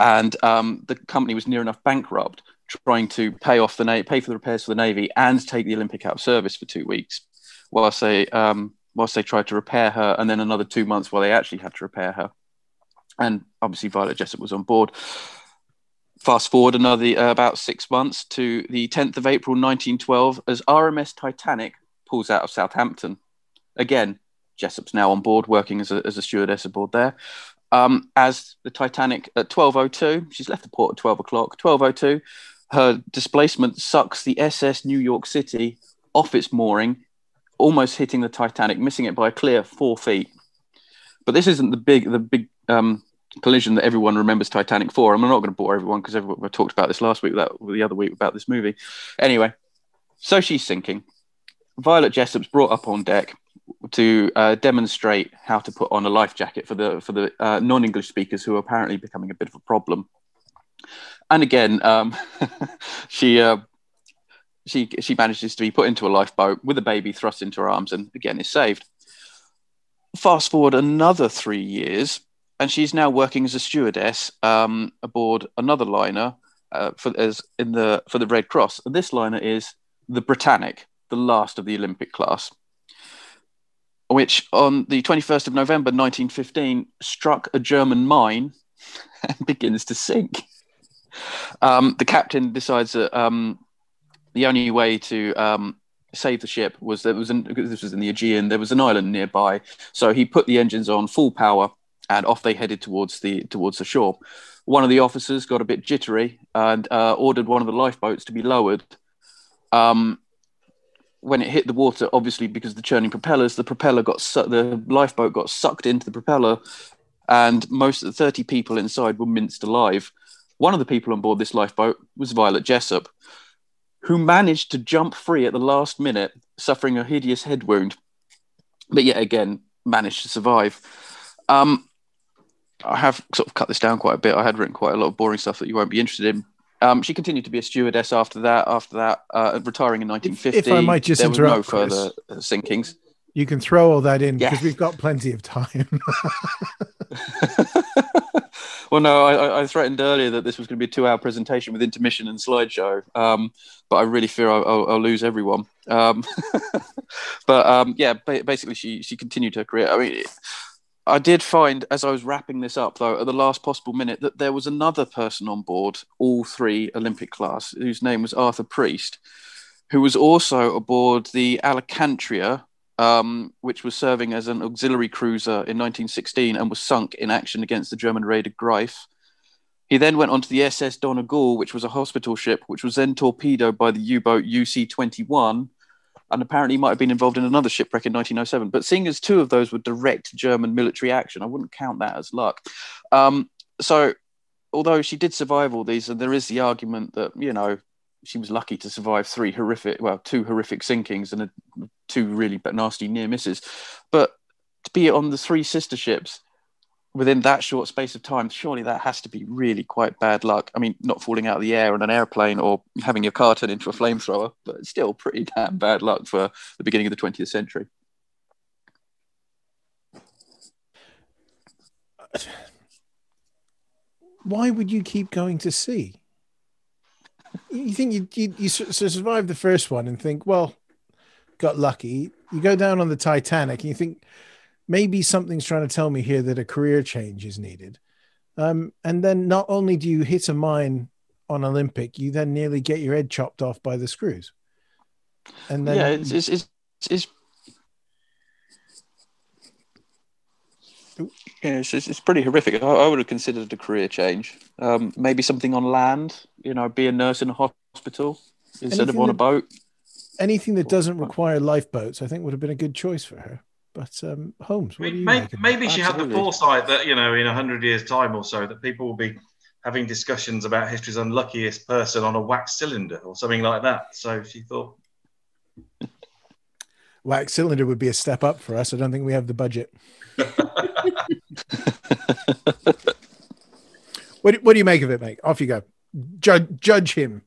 and um, the company was near enough bankrupt, trying to pay off the na- pay for the repairs for the navy and take the Olympic out of service for two weeks, whilst they um, whilst they tried to repair her, and then another two months while they actually had to repair her. And obviously, Violet Jessop was on board. Fast forward another uh, about six months to the 10th of April 1912 as RMS Titanic pulls out of Southampton. Again, Jessop's now on board, working as a, as a stewardess aboard there um, as the Titanic at 12.02. She's left the port at 12 o'clock. 12.02, her displacement sucks the SS New York City off its mooring, almost hitting the Titanic, missing it by a clear four feet. But this isn't the big, the big um, collision that everyone remembers Titanic for. I'm not going to bore everyone because everyone we talked about this last week, that the other week about this movie. Anyway, so she's sinking. Violet Jessop's brought up on deck to uh, demonstrate how to put on a life jacket for the for the uh, non-English speakers who are apparently becoming a bit of a problem. And again, um, she uh, she she manages to be put into a lifeboat with a baby thrust into her arms, and again is saved. Fast forward another three years, and she's now working as a stewardess um, aboard another liner uh, for as in the for the Red Cross. And this liner is the Britannic, the last of the Olympic class, which on the 21st of November 1915 struck a German mine and begins to sink. Um, the captain decides that um, the only way to um, save the ship was there was an, this was in the Aegean. There was an island nearby, so he put the engines on full power, and off they headed towards the towards the shore. One of the officers got a bit jittery and uh, ordered one of the lifeboats to be lowered. Um, when it hit the water, obviously because of the churning propellers, the propeller got su- the lifeboat got sucked into the propeller, and most of the thirty people inside were minced alive. One of the people on board this lifeboat was Violet Jessop, who managed to jump free at the last minute, suffering a hideous head wound, but yet again managed to survive. Um, I have sort of cut this down quite a bit. I had written quite a lot of boring stuff that you won't be interested in. Um, she continued to be a stewardess after that. After that, uh, retiring in 1950. If I might just there interrupt, no further uh, sinkings. You can throw all that in because we've got plenty of time. Well, no, I- I, threatened earlier that this was going to be a two-hour presentation with intermission and slideshow, um, but I really fear I'll, I'll, lose everyone. Um, but um, yeah, ba- basically, she she continued her career. I mean, I did find as I was wrapping this up, though, at the last possible minute, that there was another person on board, all three Olympic class, whose name was Arthur Priest, who was also aboard the Alcantara, um, which was serving as an auxiliary cruiser in 1916 and was sunk in action against the German raider Greif. He then went on to the SS Donegal, which was a hospital ship, which was then torpedoed by the U boat UC 21, and apparently might have been involved in another shipwreck in 1907. But seeing as two of those were direct German military action, I wouldn't count that as luck. Um, so, although she did survive all these, and there is the argument that, you know, she was lucky to survive three horrific, well, two horrific sinkings and a, two really nasty near misses. But to be on the three sister ships within that short space of time, surely that has to be really quite bad luck. I mean, not falling out of the air on an airplane or having your car turn into a flamethrower, but still pretty damn bad luck for the beginning of the 20th century. Why would you keep going to sea? You think you you, you su- su- survive the first one and think, well, got lucky. You go down on the Titanic and you think maybe something's trying to tell me here that a career change is needed. Um, and then not only do you hit a mine on Olympic, you then nearly get your head chopped off by the screws. And then yeah, it's, it's, it's, it's Yeah, it's, it's, it's pretty horrific. I, I would have considered a career change. Um, maybe something on land, you know, be a nurse in a hospital instead Anything of on a boat. anything that doesn't require lifeboats, I think would have been a good choice for her. But um, Holmes, what do you Maybe, make? of that? maybe she had the foresight that you know in a hundred years' time or so that people will be having discussions about history's unluckiest person on a wax cylinder or something like that. So she thought, wax cylinder would be a step up for us. I don't think we have the budget. what, do- what do you make of it, mate? Off you go. Judge, judge him.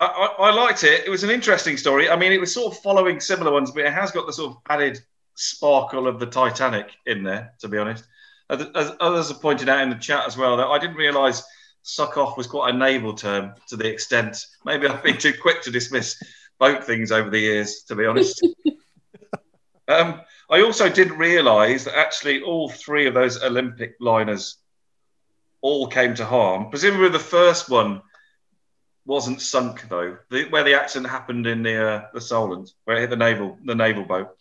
I, I, I liked it. It was an interesting story. I mean, it was sort of following similar ones, but it has got the sort of added sparkle of the Titanic in there. To be honest, as, as others have pointed out in the chat as well, that I didn't realise "suck off" was quite a naval term to the extent. Maybe I've been too quick to dismiss boat things over the years. To be honest. Um, I also didn't realise that actually all three of those Olympic liners all came to harm. Presumably, the first one wasn't sunk though, the, where the accident happened in the uh, the Solent, where it hit the naval the naval boat.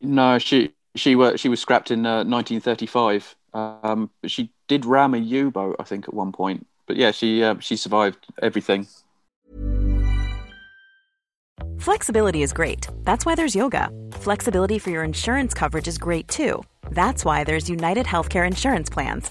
No, she she were she was scrapped in uh, 1935. Um, but she did ram a U-boat, I think, at one point. But yeah, she uh, she survived everything. Flexibility is great. That's why there's yoga. Flexibility for your insurance coverage is great too. That's why there's United Healthcare Insurance Plans.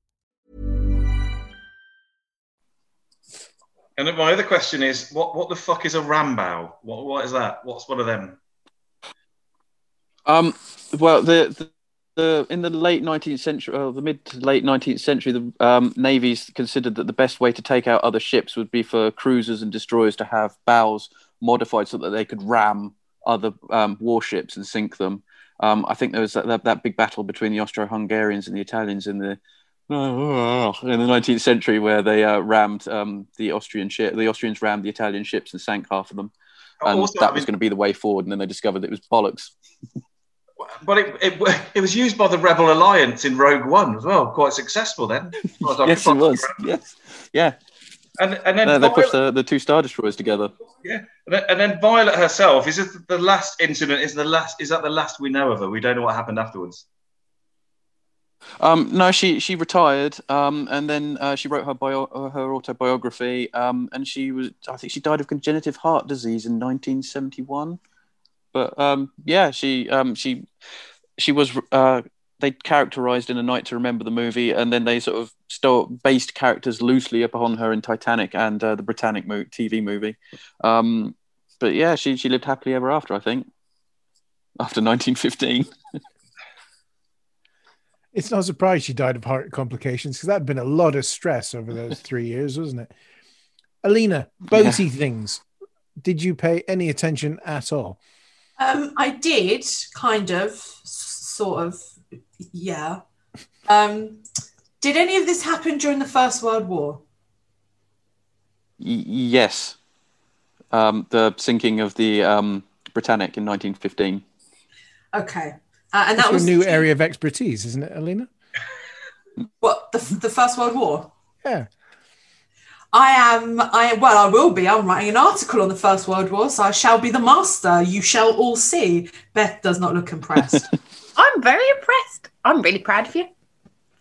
And my other question is, what what the fuck is a rambow? What what is that? What's one of them? Um, well, the, the, the in the late 19th century, or the mid to late 19th century, the um, navies considered that the best way to take out other ships would be for cruisers and destroyers to have bows modified so that they could ram other um, warships and sink them. Um, I think there was that, that, that big battle between the Austro-Hungarians and the Italians in the in the 19th century where they uh, rammed um, the Austrian ship. The Austrians rammed the Italian ships and sank half of them, and Also, that I was going to be the way forward. And then they discovered it was bollocks. But it, it it was used by the Rebel Alliance in Rogue One as well. Quite successful then. as far as I yes, it was. Yes, yeah. And and then Uh, they Violet- pushed the, the two star destroyers together. Yeah, and then, and then Violet herself is it the last incident? Is the last? Is that the last we know of her? We don't know what happened afterwards. Um, no, she she retired, um, and then uh, she wrote her bio, her autobiography, um, and she was I think she died of congenital heart disease in 1971. But um, yeah, she um, she she was uh, they characterized in A Night to Remember the movie, and then they sort of stole based characters loosely upon her in Titanic and uh, the Britannic mo- TV movie. Um, but yeah, she she lived happily ever after. I think after 1915. It's no surprise she died of heart complications because that'd been a lot of stress over those three years, wasn't it? Alina, boaty things. Did you pay any attention at all? Um, I did kind of, sort of, yeah. Um, did any of this happen during the First World War? Y- yes. Um, the sinking of the um, Britannic in 1915. Okay, uh, and That's that your was new area of expertise, isn't it, Alina? what the the First World War. Yeah. I am. I well, I will be. I'm writing an article on the First World War, so I shall be the master. You shall all see. Beth does not look impressed. I'm very impressed. I'm really proud of you.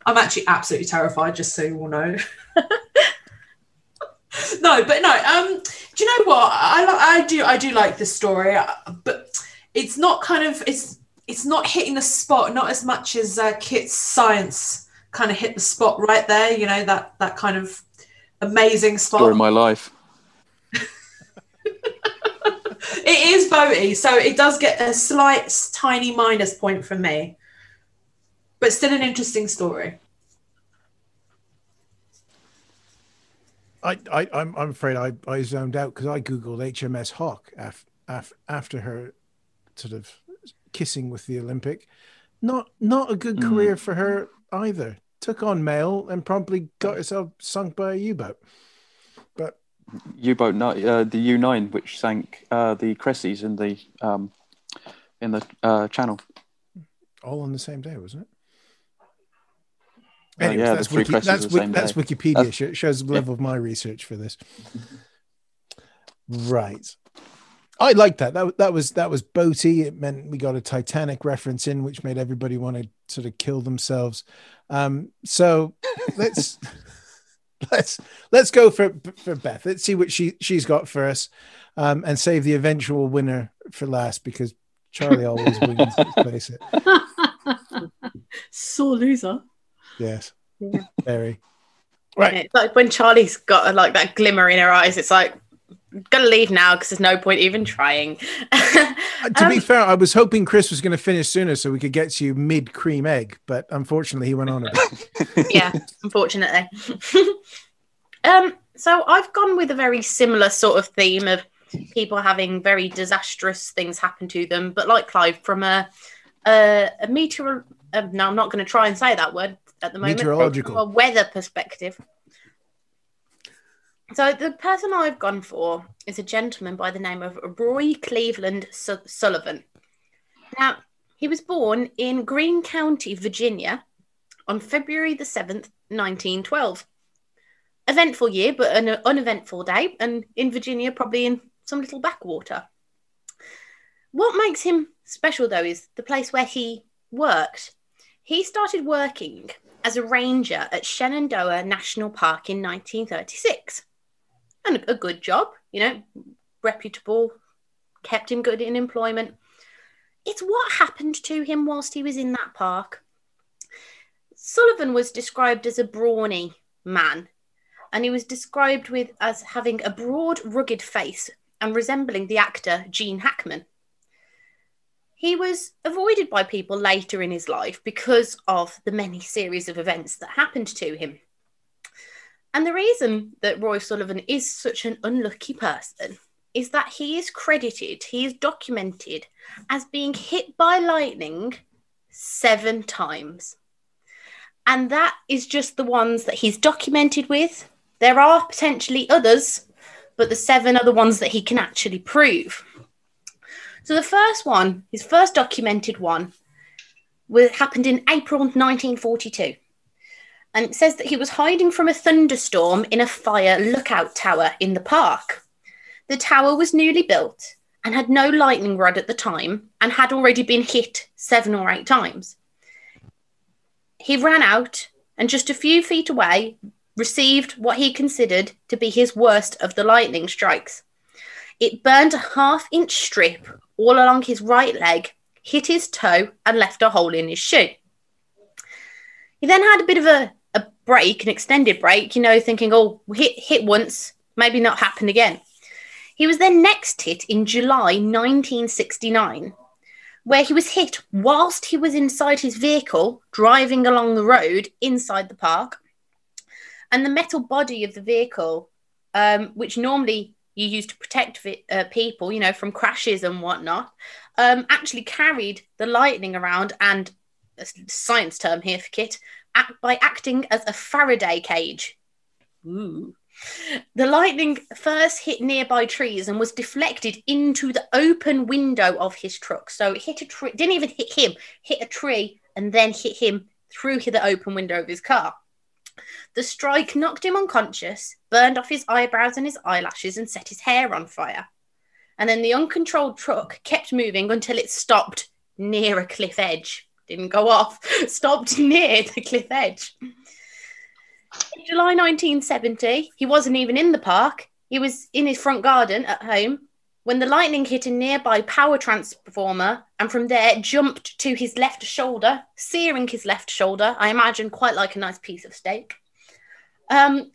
I'm actually absolutely terrified, just so you all know. no, but no. Um, do you know what? I I do I do like this story, uh, but it's not kind of it's it's not hitting the spot. Not as much as uh, Kit's science kind of hit the spot right there. You know that that kind of amazing spot. Story of my life. It is boaty, so it does get a slight tiny minus point from me, but still an interesting story. I, I I'm I'm afraid I, I zoned out because I googled HMS Hawke af, af, after her sort of kissing with the Olympic. Not not a good Mm. career for her either. Took on mail and promptly got herself sunk by a U-boat. But U-boat, uh, the U9, which sank uh, the Cressy's in the um, in the uh, channel. all on the same day, wasn't it? Uh, Anyways, yeah, that's, Wiki, that's, that's. Wikipedia. That's- Sh- shows the level of my research for this. Right. I like that. That that was that was boaty. It meant we got a Titanic reference in, which made everybody want to sort of kill themselves. Um, so let's let's let's go for for Beth. Let's see what she she's got for us, um, and save the eventual winner for last because Charlie always wins. Let's face it. Sore loser. Yes, Yeah. very. Right. It's like when Charlie's got like that glimmer in her eyes. It's like, gotta leave now because there's no point even trying. Uh, to be fair, I was hoping Chris was going to finish sooner so we could get to you mid cream egg, but unfortunately he went on a bit. yeah, unfortunately. um, so I've gone with a very similar sort of theme of people having very disastrous things happen to them, but like Clive, from a a, a meteor. Uh, no, I'm not going to try and say that word at the moment. Meteorological. From a weather perspective. So the person I've gone for is a gentleman by the name of Roy Cleveland Su- Sullivan. Now, he was born in Greene County, Virginia, on February the 7th, 1912. Eventful year, but an uneventful day, and in Virginia, probably in some little backwater. What makes him special, though, is the place where he worked. He started working as a ranger at Shenandoah National Park in 1936. And a good job, you know, reputable, kept him good in employment. It's what happened to him whilst he was in that park. Sullivan was described as a brawny man, and he was described with as having a broad, rugged face and resembling the actor Gene Hackman. He was avoided by people later in his life because of the many series of events that happened to him. And the reason that Roy Sullivan is such an unlucky person is that he is credited, he is documented as being hit by lightning seven times. And that is just the ones that he's documented with. There are potentially others, but the seven are the ones that he can actually prove. So the first one, his first documented one, happened in April 1942. And it says that he was hiding from a thunderstorm in a fire lookout tower in the park. The tower was newly built and had no lightning rod at the time and had already been hit seven or eight times. He ran out and just a few feet away received what he considered to be his worst of the lightning strikes. It burned a half inch strip all along his right leg, hit his toe, and left a hole in his shoe. He then had a bit of a, break, an extended break, you know, thinking, oh, hit, hit once, maybe not happen again. He was then next hit in July 1969, where he was hit whilst he was inside his vehicle driving along the road inside the park. And the metal body of the vehicle, um, which normally you use to protect uh, people, you know, from crashes and whatnot, um, actually carried the lightning around and a science term here for Kit act, by acting as a Faraday cage. Ooh. The lightning first hit nearby trees and was deflected into the open window of his truck. So it hit a tree, didn't even hit him, hit a tree, and then hit him through the open window of his car. The strike knocked him unconscious, burned off his eyebrows and his eyelashes, and set his hair on fire. And then the uncontrolled truck kept moving until it stopped near a cliff edge. Didn't go off, stopped near the cliff edge. In July 1970, he wasn't even in the park. He was in his front garden at home when the lightning hit a nearby power transformer and from there jumped to his left shoulder, searing his left shoulder. I imagine quite like a nice piece of steak. Um,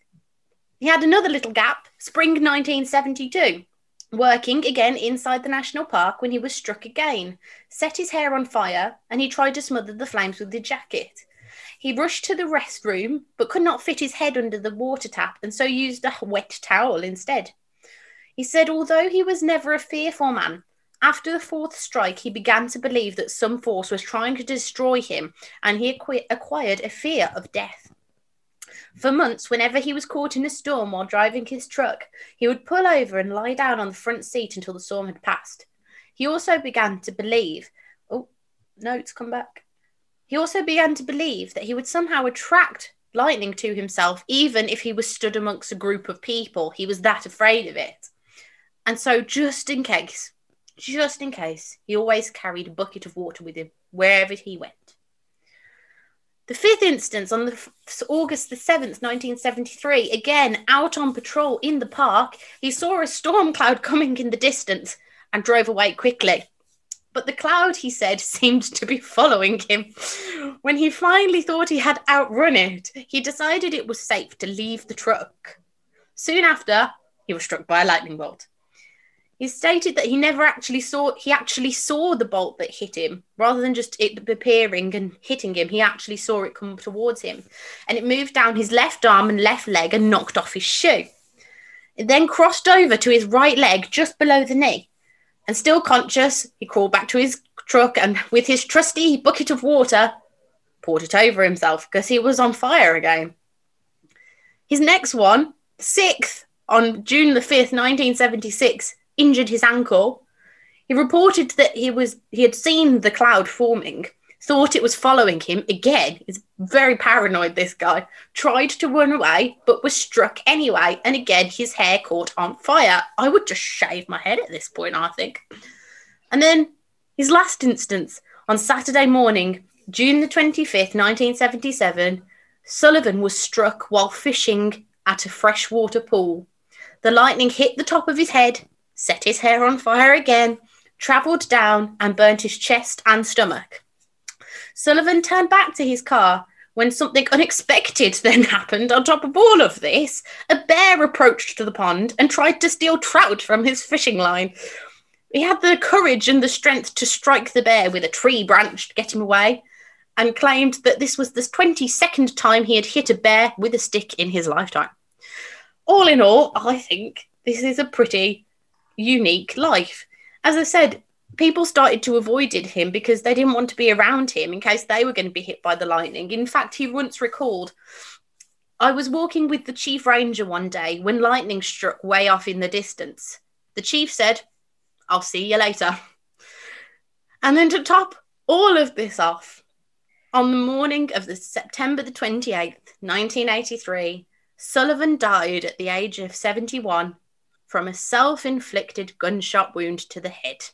he had another little gap, spring 1972, working again inside the national park when he was struck again, set his hair on fire, and he tried to smother the flames with the jacket. He rushed to the restroom, but could not fit his head under the water tap and so used a wet towel instead. He said, although he was never a fearful man, after the fourth strike, he began to believe that some force was trying to destroy him, and he acqu- acquired a fear of death. For months, whenever he was caught in a storm while driving his truck, he would pull over and lie down on the front seat until the storm had passed. He also began to believe, oh, no, come back. He also began to believe that he would somehow attract lightning to himself, even if he was stood amongst a group of people. He was that afraid of it. And so, just in case, just in case, he always carried a bucket of water with him wherever he went. The fifth instance on the August the 7th, 1973, again out on patrol in the park, he saw a storm cloud coming in the distance and drove away quickly. But the cloud, he said, seemed to be following him. When he finally thought he had outrun it, he decided it was safe to leave the truck. Soon after, he was struck by a lightning bolt. He stated that he never actually saw he actually saw the bolt that hit him rather than just it appearing and hitting him. He actually saw it come towards him, and it moved down his left arm and left leg and knocked off his shoe. It then crossed over to his right leg just below the knee, and still conscious, he crawled back to his truck and with his trusty bucket of water, poured it over himself because he was on fire again. His next one, sixth, on June the 5th, 1976, injured his ankle. He reported that he was he had seen the cloud forming, thought it was following him again. He's very paranoid. This guy tried to run away, but was struck anyway. And again, his hair caught on fire. I would just shave my head at this point. I think. And then his last instance on Saturday morning, June the 25th, 1977, Sullivan was struck while fishing at a freshwater pool. The lightning hit the top of his head, set his hair on fire again, travelled down, and burnt his chest and stomach. Sullivan turned back to his car when something unexpected then happened on top of all of this. A bear approached the pond and tried to steal trout from his fishing line. He had the courage and the strength to strike the bear with a tree branch to get him away and claimed that this was the 22nd time he had hit a bear with a stick in his lifetime. All in all, I think this is a pretty unique life. As I said, people started to avoid him because they didn't want to be around him in case they were going to be hit by the lightning. In fact, he once recalled, I was walking with the chief ranger one day when lightning struck way off in the distance. The chief said, I'll see you later. And then to top all of this off, on the morning of the September the 28th, 1983, Sullivan died at the age of 71 from a self-inflicted gunshot wound to the head.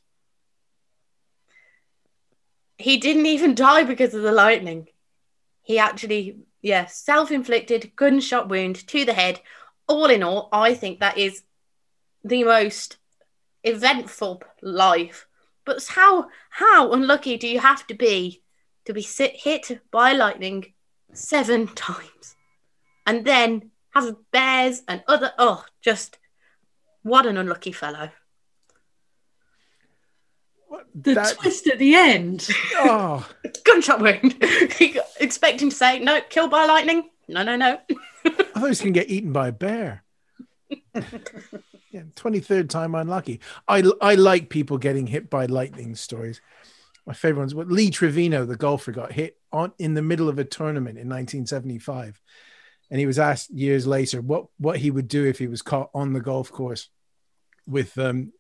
He didn't even die because of the lightning. He actually, yeah, self-inflicted gunshot wound to the head. All in all, I think that is the most eventful life. But how how unlucky do you have to be to be sit, hit by lightning seven times, and then have bears and other oh, just what an unlucky fellow. The That- twist at the end. Oh, Gunshot wound. Expecting to say no, killed by lightning. No, no, no. I thought he was going to get eaten by a bear. yeah, 23rd time unlucky. I, I like people getting hit by lightning stories. My favorite ones. What Lee Trevino, the golfer, got hit on in the middle of a tournament in 1975, and he was asked years later what what he would do if he was caught on the golf course with um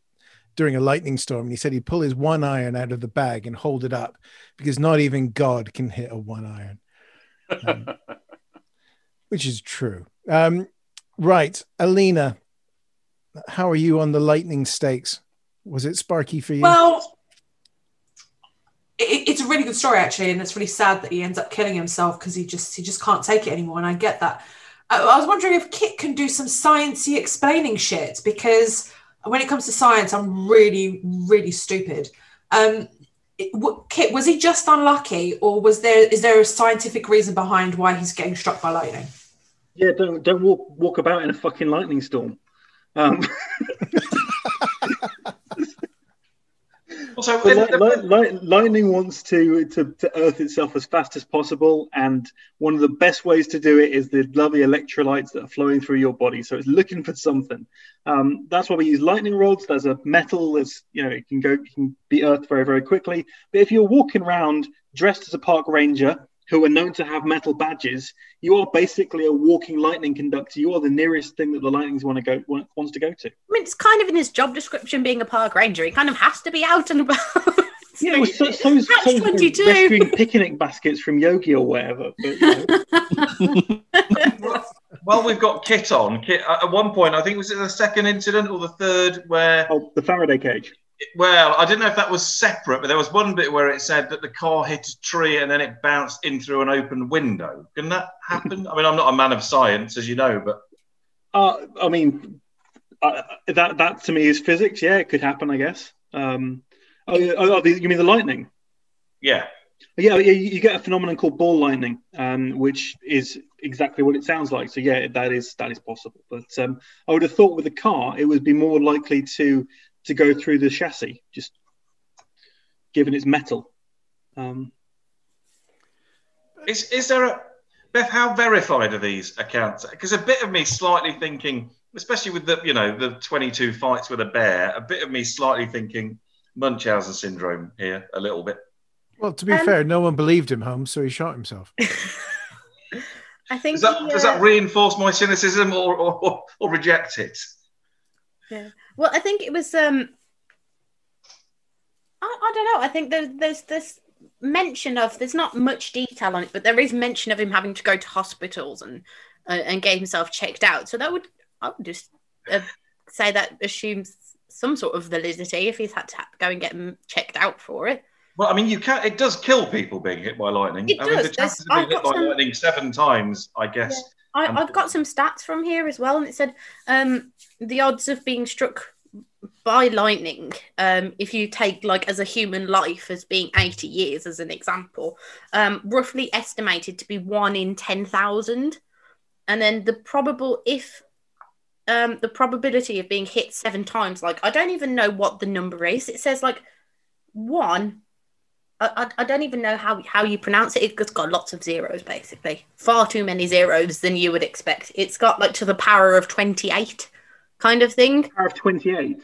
during a lightning storm. And he said he'd pull his one iron out of the bag and hold it up because not even God can hit a one iron, Um, which is true. Um, right, Alina, how are you on the lightning stakes? Was it sparky for you? Well, it, it's a really good story actually, and it's really sad that he ends up killing himself because he just he just can't take it anymore. And I get that. I, I was wondering if Kit can do some sciencey explaining shit because when it comes to science, I'm really really stupid. Um, it- w- Kit, was he just unlucky, or was there is there a scientific reason behind why he's getting struck by lightning? Yeah, don't don't walk walk about in a fucking lightning storm. Um, Also, but li- the- li- li- lightning wants to, to to earth itself as fast as possible, and one of the best ways to do it is the lovely electrolytes that are flowing through your body. So it's looking for something. Um, that's why we use lightning rods. There's a metal that's you know it can go it can be earthed very very quickly. But if you're walking around dressed as a park ranger who are known to have metal badges, you are basically a walking lightning conductor. You are the nearest thing that the lightnings want to go want- wants to go to. I mean, it's kind of in his job description being a park ranger. He kind of has to be out and about. Yeah, well, so, so, Catch so 22. rescuing picnic baskets from Yogi or whatever. But, you know. while we've got Kit on, Kit, at at one point, I think was it the second incident or the third where oh, the Faraday cage. Well, I didn't know if that was separate, but there was one bit where it said that the car hit a tree and then it bounced in through an open window. Can that happen? I mean, I'm not a man of science, as you know, but Uh, I mean, uh, that that to me is physics. Yeah, it could happen, I guess. Um, oh, oh, oh, you mean the lightning? yeah. Yeah, you get a phenomenon called ball lightning, um, which is exactly what it sounds like. So yeah, that is that is possible. But um, I would have thought with a car, it would be more likely to to go through the chassis, just given its metal. Um, Is is there a Beth? How verified are these accounts? Because a bit of me slightly thinking, especially with the you know the 22 fights with a bear, a bit of me slightly thinking Munchausen syndrome here a little bit. well, to be Um, fair, no one believed him home, so he shot himself. I think Does that he, does uh, that reinforce my cynicism or or, or reject it? Yeah. Well, I think it was. um I, I don't know. I think there, there's this mention of there's not much detail on it, but there is mention of him having to go to hospitals and uh, and get himself checked out. So that would I would just uh, say that assumes some sort of validity if he's had to go and get checked out for it. Well, I mean, you can. It does kill people being hit by lightning. It I mean, the chances of being hit by some- lightning seven times, I guess. I, I've got some stats from here as well, and it said um, the odds of being struck by lightning, um, if you take like as a human life as being 80 years as an example, um, roughly estimated to be one in 10,000. And then the probable, if um, the probability of being hit seven times, like I don't even know what the number is. It says like one. I, I, I don't even know how, how you pronounce it. It's got lots of zeros, basically. Far too many zeros than you would expect. It's got like to the power of 28 kind of thing. Power of 28.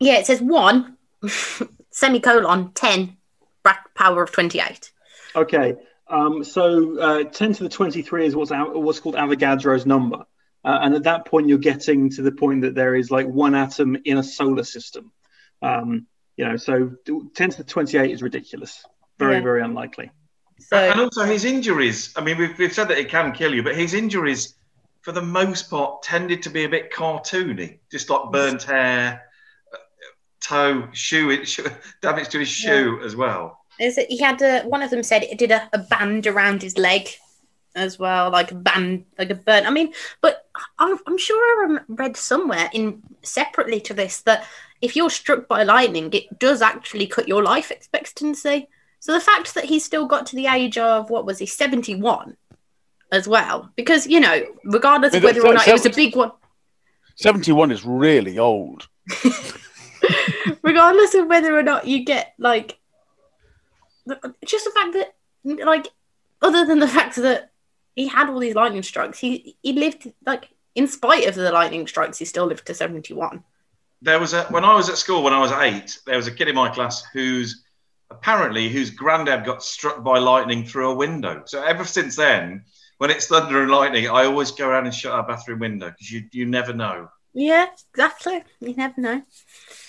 Yeah, it says one, semicolon, 10, bra- power of 28. Okay. Um, so uh, 10 to the 23 is what's out, what's called Avogadro's number. Uh, and at that point, you're getting to the point that there is like one atom in a solar system. Um, you know, so 10 to the 28 is ridiculous. Very, Yeah. very unlikely. and also his injuries. I mean, we've, we've said that it can kill you, but his injuries, for the most part, tended to be a bit cartoony, just like burnt hair, uh, toe, shoe, shoe damage to his shoe as well. Is it, he had a, one of them said it did a, a band around his leg as well, like a band, like a burn. I mean, but I'm, I'm sure I rem- read somewhere in separately to this that if you're struck by lightning, it does actually cut your life expectancy. So the fact that he still got to the age of what was he, 71 as well, because you know, regardless of whether or not it was a big one, 71 is really old. regardless of whether or not you get like just the fact that like other than the fact that he had all these lightning strikes he he lived like in spite of the lightning strikes he still lived to 71 There was a when I was at school when I was eight. There was a kid in my class who's apparently whose granddad got struck by lightning through a window. So ever since then, when it's thunder and lightning, I always go around and shut our bathroom window because you you never know. yeah exactly you never know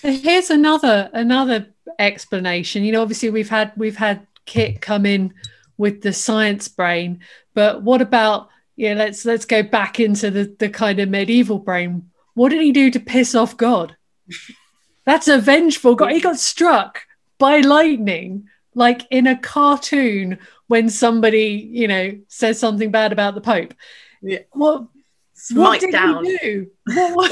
uh, Here's another another explanation. You know, obviously we've had we've had Kit come in with the science brain, but what about yeah? Let's let's go back into the the kind of medieval brain. What did he do to piss off God? That's a vengeful God. He got struck by lightning, like in a cartoon when somebody you know says something bad about the Pope. Yeah. What? what Smite did down. he do? What, what?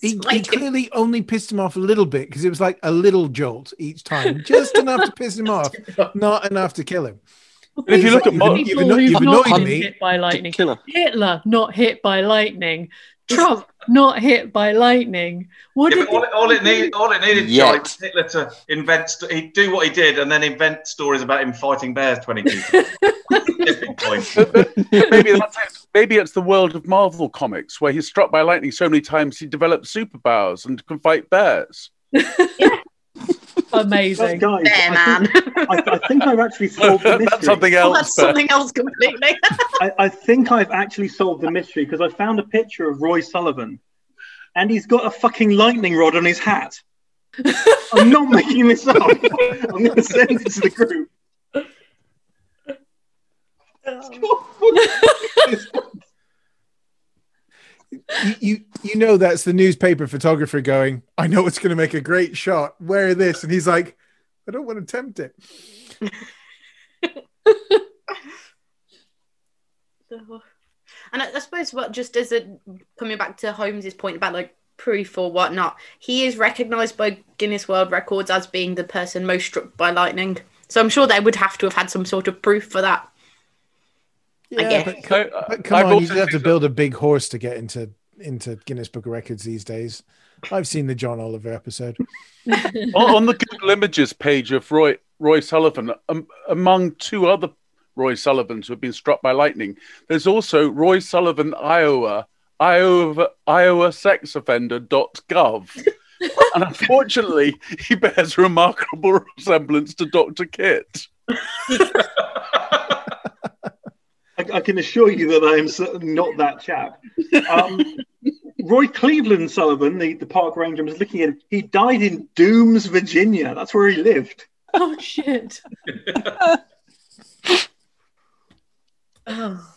he, he clearly only pissed him off a little bit because it was like a little jolt each time, just enough to piss him off, not enough to kill him. And if you look at You've- you've, People anno- who've you've not annoyed been me. hit by lightning. Hitler not hit by lightning. Trump not hit by lightning. What Yeah, did all, it- all it need, all it needed Yet. Was Hitler to invent. He'd do what he did, and then invent stories about him fighting bears twenty two. Tipping maybe that's it. Maybe it's the world of Marvel comics where he's struck by lightning so many times he develops superpowers and can fight bears. But amazing? guys, Bear I, man think, I, I think I've actually solved the mystery. That's something oh, else. that's but- something else completely I, I think I've actually solved the mystery because I found a picture of Roy Sullivan, and he's got a fucking lightning rod on his hat. I'm not making this up. I'm going to send it to the group. Oh. You, you you know that's the newspaper photographer going. I know it's going to make a great shot. Wear this, and he's like, I don't want to tempt it. And I, I suppose what just as a coming back to Holmes's point about like proof or whatnot, he is recognised by Guinness World Records as being the person most struck by lightning. So I'm sure they would have to have had some sort of proof for that. I Yeah, guess. but, co- uh, but come I've on, you also have to build a big horse to get into into Guinness Book of Records these days. I've seen the John Oliver episode. on, on the Google Images page of Roy Roy Sullivan, um, among two other Roy Sullivans who have been struck by lightning, there's also Roy Sullivan, Iowa, Iowa, Iowa sex offender.gov. and unfortunately, he bears a remarkable resemblance to Dr. Kit. I, I can assure you that I am certainly not that chap. Um, Roy Cleveland Sullivan, the, the park ranger, was looking at him. He died in Dooms, Virginia. That's where he lived. Oh shit! Oh.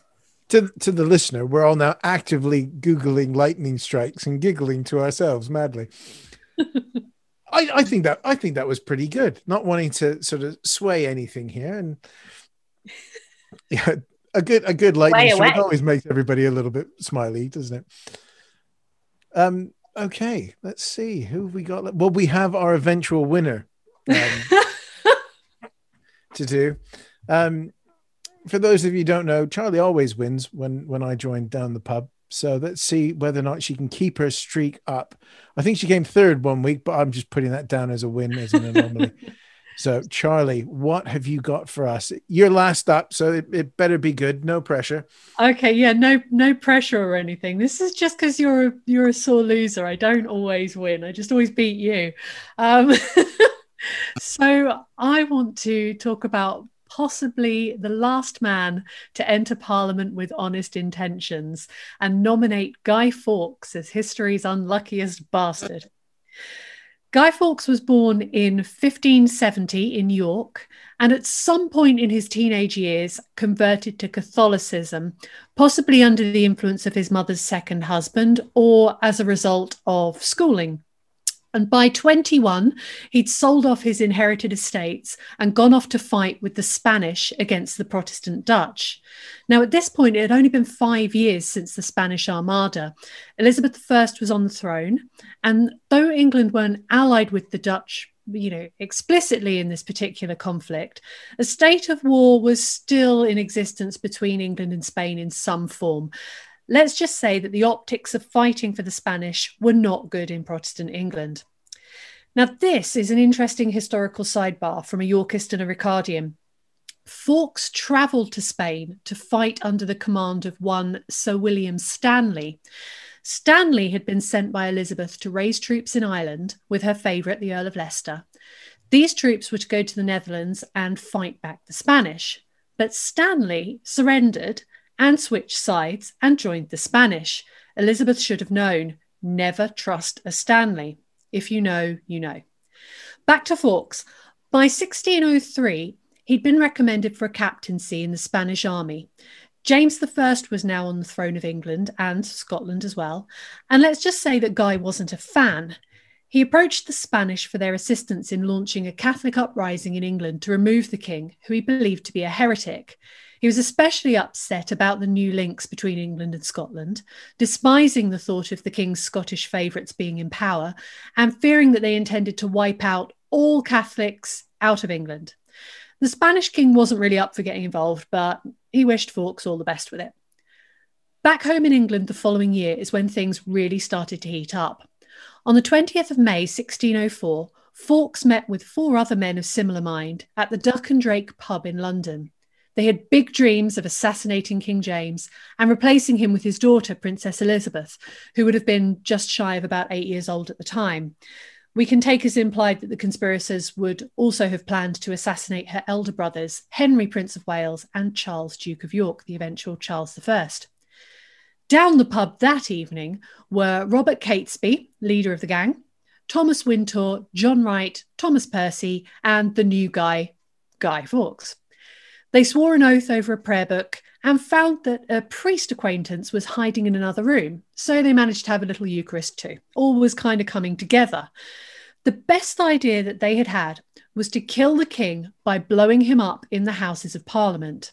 To to the listener, we're all now actively googling lightning strikes and giggling to ourselves madly. I, I think that I think that was pretty good. Not wanting to sort of sway anything here, and yeah, a good a good lightning strike always makes everybody a little bit smiley, doesn't it? Um. Okay, let's see who have we got. Well, we have our eventual winner um, to do. Um, for those of you who don't know, Charlie always wins when when I join down the pub. So let's see whether or not she can keep her streak up. I think she came third one week, but I'm just putting that down as a win as an anomaly. so Charlie, what have you got for us? You're last up, so it, it better be good. No pressure. Okay, yeah, no no pressure or anything. This is just because you're a, you're a sore loser. I don't always win. I just always beat you. Um, so I want to talk about possibly the last man to enter Parliament with honest intentions and nominate Guy Fawkes as history's unluckiest bastard. Guy Fawkes was born in 1570 in York and at some point in his teenage years converted to Catholicism, possibly under the influence of his mother's second husband or as a result of schooling. And by 21, he'd sold off his inherited estates and gone off to fight with the Spanish against the Protestant Dutch. Now, at this point, it had only been five years since the Spanish Armada. Elizabeth I was on the throne, and though England weren't allied with the Dutch, you know, explicitly in this particular conflict, a state of war was still in existence between England and Spain in some form. Let's just say that the optics of fighting for the Spanish were not good in Protestant England. Now, this is an interesting historical sidebar from a Yorkist and a Ricardian. Fawkes travelled to Spain to fight under the command of one Sir William Stanley. Stanley had been sent by Elizabeth to raise troops in Ireland with her favourite, the Earl of Leicester. These troops were to go to the Netherlands and fight back the Spanish. But Stanley surrendered and switched sides and joined the Spanish. Elizabeth should have known never trust a Stanley. If you know, you know. Back to Fawkes. By 1603, he'd been recommended for a captaincy in the Spanish army. James I was now on the throne of England and Scotland as well. And let's just say that Guy wasn't a fan. He approached the Spanish for their assistance in launching a Catholic uprising in England to remove the king, who he believed to be a heretic. He was especially upset about the new links between England and Scotland, despising the thought of the king's Scottish favourites being in power, and fearing that they intended to wipe out all Catholics out of England. The Spanish king wasn't really up for getting involved, but he wished Fawkes all the best with it. Back home in England the following year is when things really started to heat up. On the 20th of May, 1604, Fawkes met with four other men of similar mind at the Duck and Drake pub in London. They had big dreams of assassinating King James and replacing him with his daughter, Princess Elizabeth, who would have been just shy of about eight years old at the time. We can take as implied that the conspirators would also have planned to assassinate her elder brothers, Henry, Prince of Wales, and Charles, Duke of York, the eventual Charles I. Down the pub that evening were Robert Catesby, leader of the gang, Thomas Wintour, John Wright, Thomas Percy, and the new guy, Guy Fawkes. They swore an oath over a prayer book and found that a priest acquaintance was hiding in another room. So they managed to have a little Eucharist too. All was kind of coming together. The best idea that they had had was to kill the king by blowing him up in the Houses of Parliament.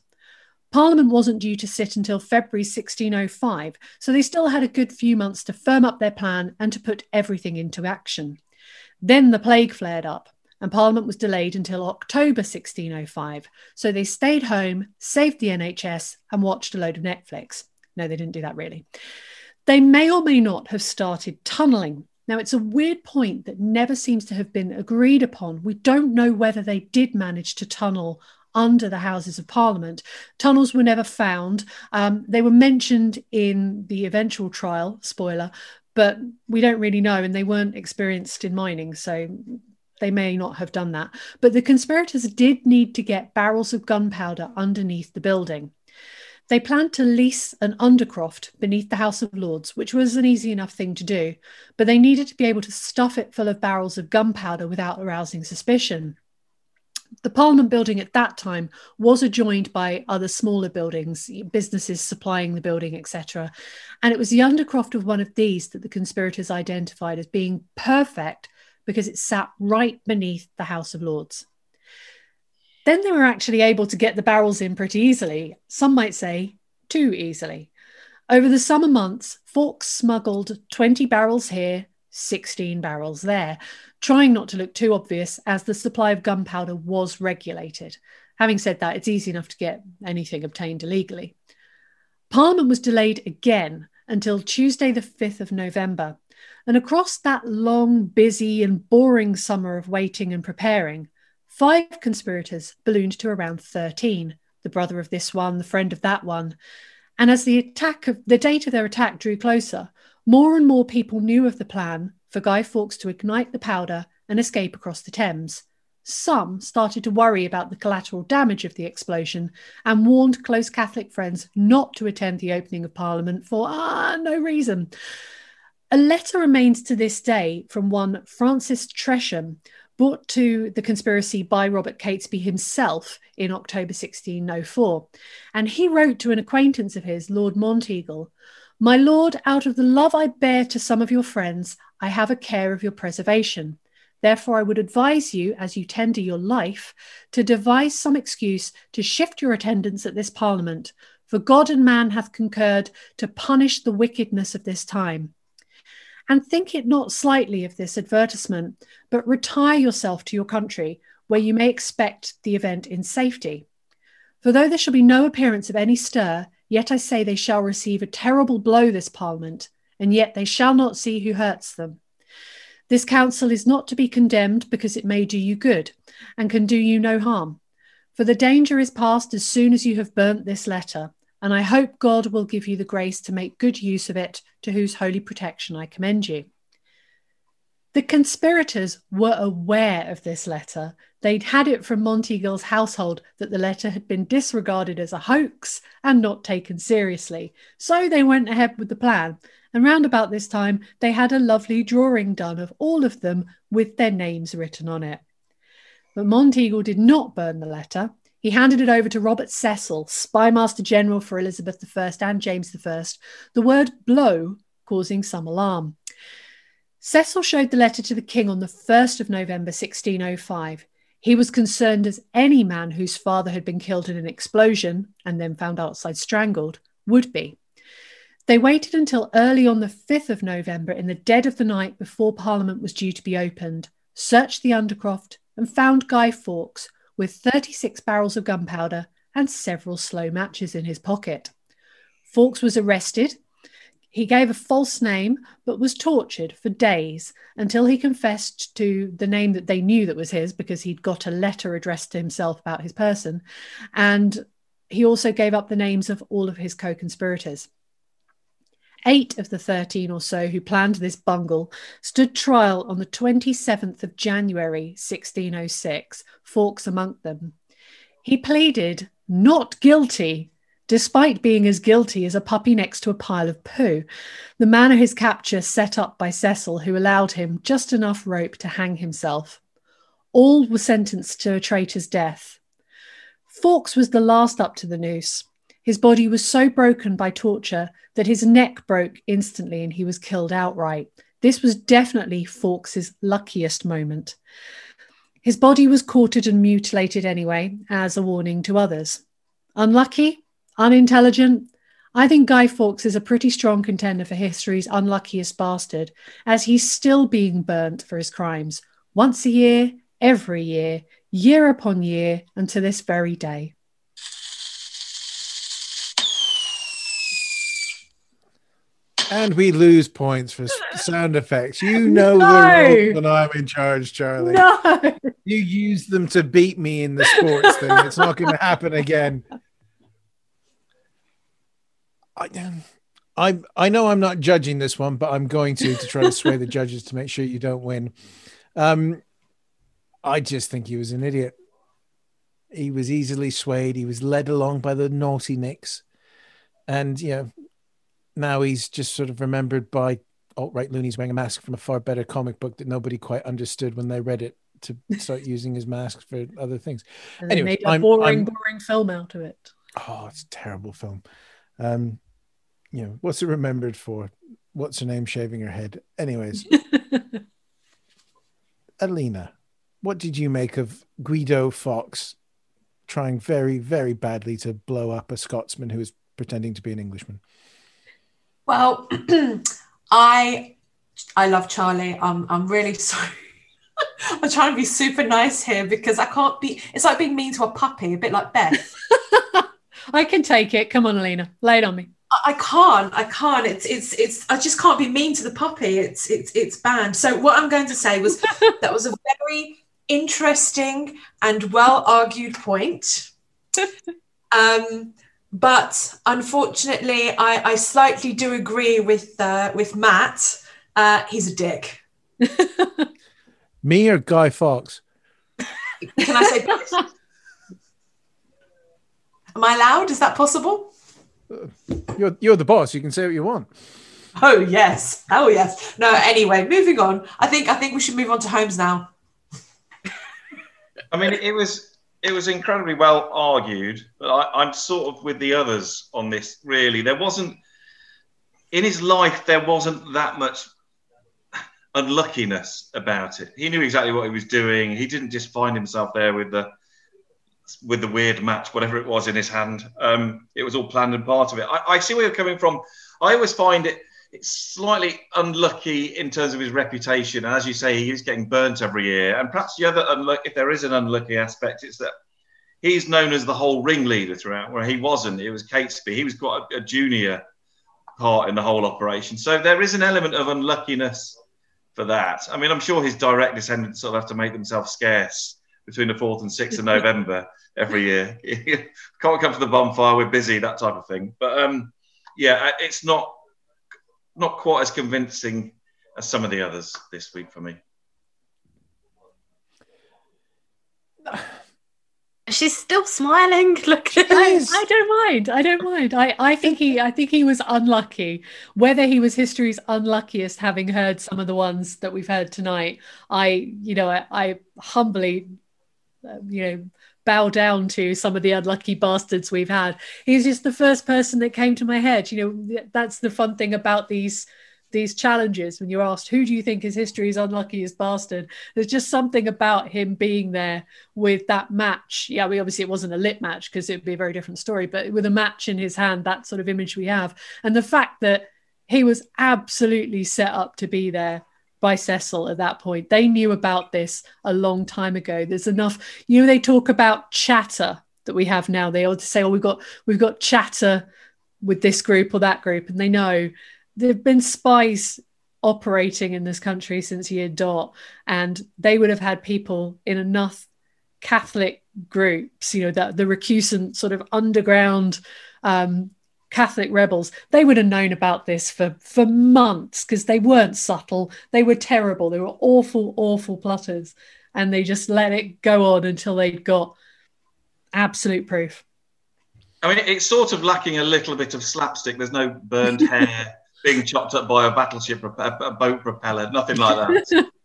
Parliament wasn't due to sit until February 1605, so they still had a good few months to firm up their plan and to put everything into action. Then the plague flared up, and Parliament was delayed until October 1605. So they stayed home, saved the NHS, and watched a load of Netflix. No, they didn't do that really. They may or may not have started tunnelling. Now, it's a weird point that never seems to have been agreed upon. We don't know whether they did manage to tunnel under the Houses of Parliament. Tunnels were never found. Um, they were mentioned in the eventual trial, spoiler, but we don't really know, and they weren't experienced in mining, so they may not have done that. But the conspirators did need to get barrels of gunpowder underneath the building. They planned to lease an undercroft beneath the House of Lords, which was an easy enough thing to do, but they needed to be able to stuff it full of barrels of gunpowder without arousing suspicion. The Parliament building at that time was adjoined by other smaller buildings, businesses supplying the building, etc. And it was the undercroft of one of these that the conspirators identified as being perfect because it sat right beneath the House of Lords. Then they were actually able to get the barrels in pretty easily, some might say too easily. Over the summer months, Fawkes smuggled 20 barrels here, 16 barrels there, trying not to look too obvious as the supply of gunpowder was regulated. Having said that, it's easy enough to get anything obtained illegally. Parliament was delayed again until Tuesday, the 5th of November. And across that long, busy, and boring summer of waiting and preparing, five conspirators ballooned to around 13 the brother of this one, the friend of that one. And as the attack of the date of their attack drew closer, more and more people knew of the plan for Guy Fawkes to ignite the powder and escape across the Thames. Some started to worry about the collateral damage of the explosion and warned close Catholic friends not to attend the opening of Parliament for ah, no reason. A letter remains to this day from one Francis Tresham, brought to the conspiracy by Robert Catesby himself in October 1604. And he wrote to an acquaintance of his, Lord Monteagle, My lord, out of the love I bear to some of your friends, I have a care of your preservation. Therefore, I would advise you, as you tender your life, to devise some excuse to shift your attendance at this parliament. For God and man hath concurred to punish the wickedness of this time. And think it not slightly of this advertisement, but retire yourself to your country, where you may expect the event in safety. For though there shall be no appearance of any stir, yet I say they shall receive a terrible blow this parliament, and yet they shall not see who hurts them. This counsel is not to be condemned because it may do you good, and can do you no harm. For the danger is past as soon as you have burnt this letter, and I hope God will give you the grace to make good use of it, to whose holy protection I commend you. The conspirators were aware of this letter. They'd had it from Monteagle's household that the letter had been disregarded as a hoax and not taken seriously. So they went ahead with the plan. And round about this time, they had a lovely drawing done of all of them with their names written on it. But Monteagle did not burn the letter. He handed it over to Robert Cecil, spymaster general for Elizabeth I and James I, the word blow causing some alarm. Cecil showed the letter to the king on the 1st of November 1605. He was concerned as any man whose father had been killed in an explosion and then found outside strangled would be. They waited until early on the 5th of November in the dead of the night before Parliament was due to be opened, searched the Undercroft, and found Guy Fawkes with 36 barrels of gunpowder and several slow matches in his pocket. Fawkes was arrested. He gave a false name, but was tortured for days until he confessed to the name that they knew that was his because he'd got a letter addressed to himself about his person. And he also gave up the names of all of his co conspirators. Eight of the 13 or so who planned this bungle stood trial on the 27th of January 1606, Fawkes among them. He pleaded not guilty, despite being as guilty as a puppy next to a pile of poo, the manner of his capture set up by Cecil, who allowed him just enough rope to hang himself. All were sentenced to a traitor's death. Fawkes was the last up to the noose. His body was so broken by torture that his neck broke instantly and he was killed outright. This was definitely Fawkes's luckiest moment. His body was quartered and mutilated anyway, as a warning to others. Unlucky? Unintelligent? I think Guy Fawkes is a pretty strong contender for history's unluckiest bastard, as he's still being burnt for his crimes, once a year, every year, year upon year, and to this very day. And we lose points for sound effects. You know No. the rules when I'm in charge, Charlie. No. You use them to beat me in the sports thing. It's not going to happen again. I, I, I know I'm not judging this one, but I'm going to to try to sway the judges to make sure you don't win. Um, I just think he was an idiot. He was easily swayed. He was led along by the naughty nicks, and you know now he's just sort of remembered by alt right loonies wearing a mask from a far better comic book that nobody quite understood when they read it to start using his mask for other things. And they Anyway, made a I'm- boring, I'm- boring film out of it. Oh, it's a terrible film. Um, you know, what's it remembered for? What's her name shaving her head? Anyways, Alina, what did you make of Guido Fawkes trying very, very badly to blow up a Scotsman who is pretending to be an Englishman? Well, I I love Charlie. I'm I'm really sorry. I'm trying to be super nice here because I can't be. It's like being mean to a puppy, a bit like Beth. I can take it. Come on, Alina, lay it on me. I- I can't. I can't. It's it's it's. I just can't be mean to the puppy. It's it's it's banned. So what I'm going to say was that was a very interesting and well argued point. Um, but unfortunately, I, I slightly do agree with uh, with Matt. Uh, he's a dick. Me or Guy Fawkes? Can I say both? Am I allowed? Is that possible? You're you're the boss. You can say what you want. Oh yes. Oh yes. No. Anyway, moving on. I think I think we should move on to Holmes now. I mean, it was it was incredibly well argued, but I, I'm sort of with the others on this. Really, there wasn't in his life there wasn't that much unluckiness about it. He knew exactly what he was doing. He didn't just find himself there with the with the weird match, whatever it was in his hand. Um, it was all planned and part of it. I, I see where you're coming from. I always find it slightly unlucky in terms of his reputation. And as you say, he is getting burnt every year. And perhaps the other unlucky, if there is an unlucky aspect, it's that he's known as the whole ringleader throughout, where he wasn't. It was Catesby. He was quite a, a junior part in the whole operation. So there is an element of unluckiness for that. I mean, I'm sure his direct descendants sort of have to make themselves scarce between the 4th and 6th of November every year. Can't come to the bonfire, we're busy, that type of thing. But um, yeah, it's not not quite as convincing as some of the others this week for me. She's still smiling. Look, I, I don't mind. I don't mind. I, I think he I think he was unlucky. Whether he was history's unluckiest, having heard some of the ones that we've heard tonight, I you know I, I humbly uh, you know bow down to some of the unlucky bastards we've had. He's just the first person that came to my head. You know that's the fun thing about these these challenges when you're asked who do you think is history's unluckiest bastard there's just something about him being there with that match yeah we obviously it wasn't a lit match because it would be a very different story but with a match in his hand that sort of image we have and the fact that he was absolutely set up to be there by Cecil at that point. They knew about this a long time ago. There's enough, you know, they talk about chatter that we have now. They all say, oh, we've got we've got chatter with this group or that group, and they know there've been spies operating in this country since year dot, and they would have had people in enough Catholic groups, you know, that the recusant sort of underground um, Catholic rebels, they would have known about this for, for months because they weren't subtle. They were terrible. They were awful, awful plotters. And they just let it go on until they'd got absolute proof. I mean, it's sort of lacking a little bit of slapstick. There's no burned hair being chopped up by a battleship, a boat propeller, nothing like that.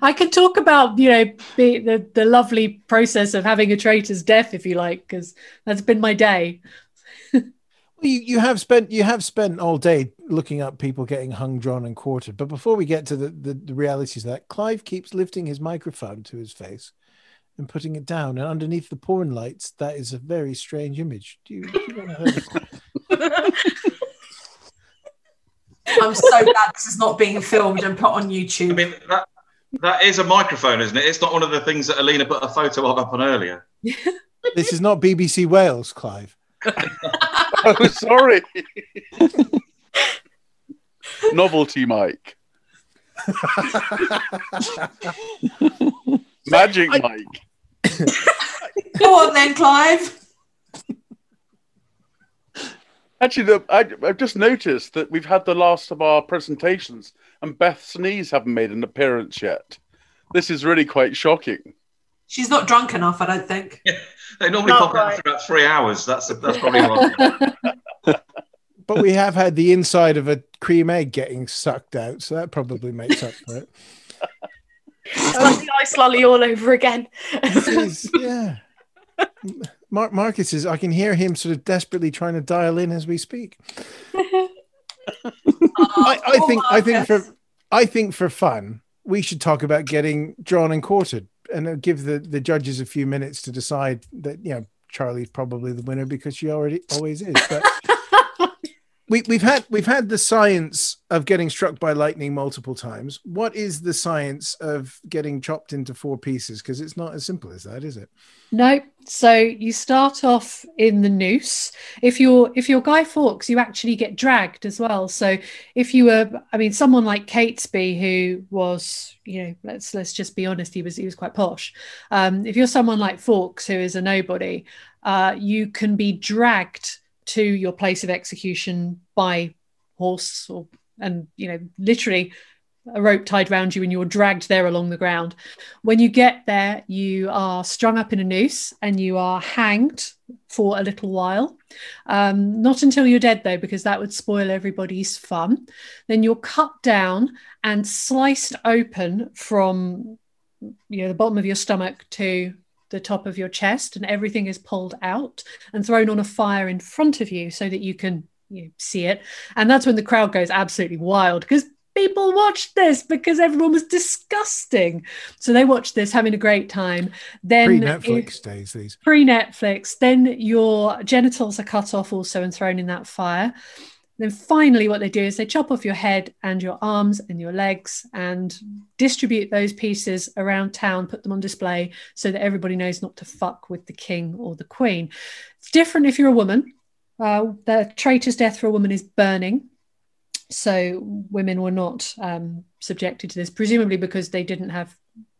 I can talk about, you know, the, the, the lovely process of having a traitor's death, if you like, because that's been my day. You, you have spent you have spent all day looking up people getting hung, drawn, and quartered. But before we get to the, the, the realities of that, Clive keeps lifting his microphone to his face and putting it down. And underneath the porn lights, that is a very strange image. Do you, do you want to I'm so glad this is not being filmed and put on YouTube. I mean, that that is a microphone, isn't it? It's not one of the things that Alina put a photo of up on earlier. this is not BBC Wales, Clive. oh, sorry. Novelty mic. Magic mic. Go on then, Clive. Actually, the, I, I've just noticed that we've had the last of our presentations, and Beth's knees haven't made an appearance yet. This is really quite shocking. She's not drunk enough, I don't think. They normally pop out for about three hours. That's that's probably what. But we have had the inside of a cream egg getting sucked out, so that probably makes up for it. It's like the ice lolly all over again. Jeez, yeah. Mar- Marcus is. I can hear him sort of desperately trying to dial in as we speak. I, I oh, think. I think for. I think for fun, we should talk about getting drawn and quartered, and give the the judges a few minutes to decide that you know Charlie's probably the winner because she already always is. But we, we've had we've had the science of getting struck by lightning multiple times. What is the science of getting chopped into four pieces? Because it's not as simple as that, is it? No. So you start off in the noose. If you're if you're Guy Fawkes, you actually get dragged as well. So if you were, I mean, someone like Catesby, who was, you know, let's let's just be honest, he was he was quite posh. Um, if you're someone like Fawkes, who is a nobody, uh, you can be dragged to your place of execution by horse or and you know literally a rope tied around you and you're dragged there along the ground. When you get there, you are strung up in a noose and you are hanged for a little while. Um, not until you're dead, though, because that would spoil everybody's fun. Then you're cut down and sliced open from you know the bottom of your stomach to the top of your chest, and everything is pulled out and thrown on a fire in front of you so that you can you know, see it. And that's when the crowd goes absolutely wild because people watched this because everyone was disgusting. So they watched this, having a great time. Then Pre Netflix days, these. Pre Netflix. Then your genitals are cut off also and thrown in that fire. Then finally, what they do is they chop off your head and your arms and your legs and distribute those pieces around town, put them on display so that everybody knows not to fuck with the king or the queen. It's different if you're a woman. Uh, the traitor's death for a woman is burning. So women were not um, subjected to this, presumably because they didn't have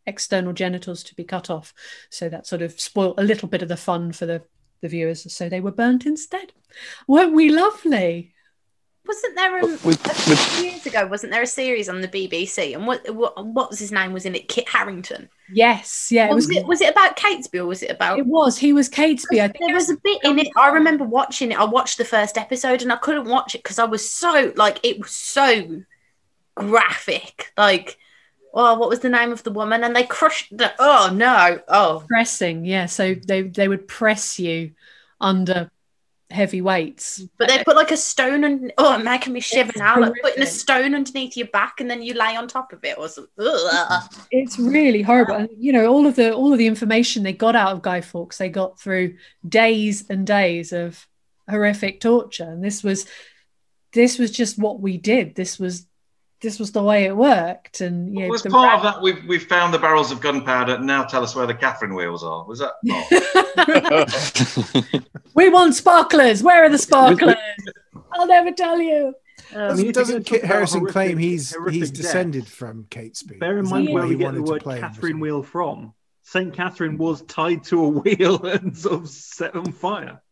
external genitals to be cut off. So that sort of spoiled a little bit of the fun for the, the viewers. So they were burnt instead. Weren't we lovely? Wasn't there a, um, a few years ago? Wasn't there a series on the BBC? And what what, what was his name? Was in it Kit Harington? Yes, yeah. It was, was it was it about Catesby or was it about? It was. He was Catesby. I think there was a bit in it. I remember watching it. I watched the first episode and I couldn't watch it because I was so like it was so graphic. Like, oh, what was the name of the woman? And they crushed the. Oh no! Oh, pressing. Yeah. So they they would press you under heavy weights. But they put like a stone and oh, it making me shiver now. Like putting a stone underneath your back and then you lay on top of it or something. Ugh. It's really horrible. And you know, all of the all of the information they got out of Guy Fawkes, they got through days and days of horrific torture. And this was this was just what we did. This was this was the way it worked. And yeah, was part of that we've we've found the barrels of gunpowder. Now tell us where the Catherine wheels are. Was that not? we want sparklers. Where are the sparklers? I'll never tell you. Um, doesn't, doesn't Kit Harrison horrific, claim he's he's descended death. from Catesby? Bear in mind where we get the word Catherine wheel from. Saint Catherine was tied to a wheel and sort of set on fire.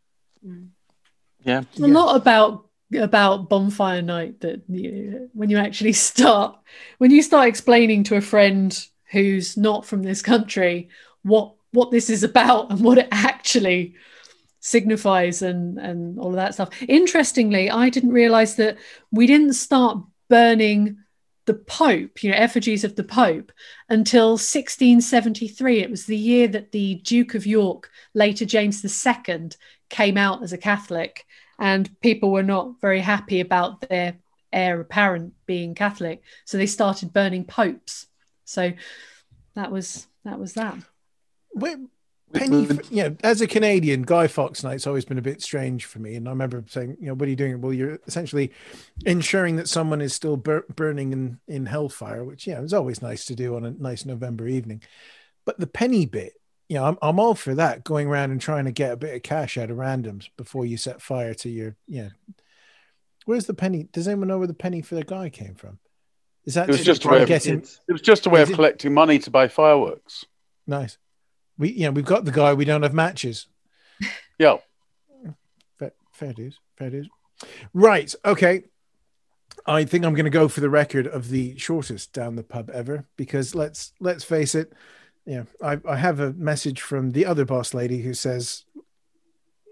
Yeah, a lot about about bonfire night that you, when you actually start when you start explaining to a friend who's not from this country what what this is about and what it actually signifies and and all of that stuff. Interestingly i didn't realize that we didn't start burning the pope you know effigies of the pope until 1673 it was the year that the duke of york later james ii came out as a catholic and people were not very happy about their heir apparent being Catholic, so they started burning popes. So that was that was that. Penny, you know, as a Canadian, Guy Fawkes Night's always been a bit strange for me. And I remember saying, you know, what are you doing? Well, you're essentially ensuring that someone is still bur- burning in, in hellfire, which, yeah, is always nice to do on a nice November evening. But the penny bit you know, I'm, I'm all for that going around and trying to get a bit of cash out of randoms before you set fire to your, yeah. Where's the penny? Does anyone know where the penny for the guy came from? Is that it was just a way of getting, it was just a way of collecting money to buy fireworks. Nice. We, you know, we've got the guy, we don't have matches. Yeah. Fair, fair dues. Fair dues. Right. Okay. I think I'm going to go for the record of the shortest down the pub ever because let's let's face it, yeah, I, I have a message from the other boss lady who says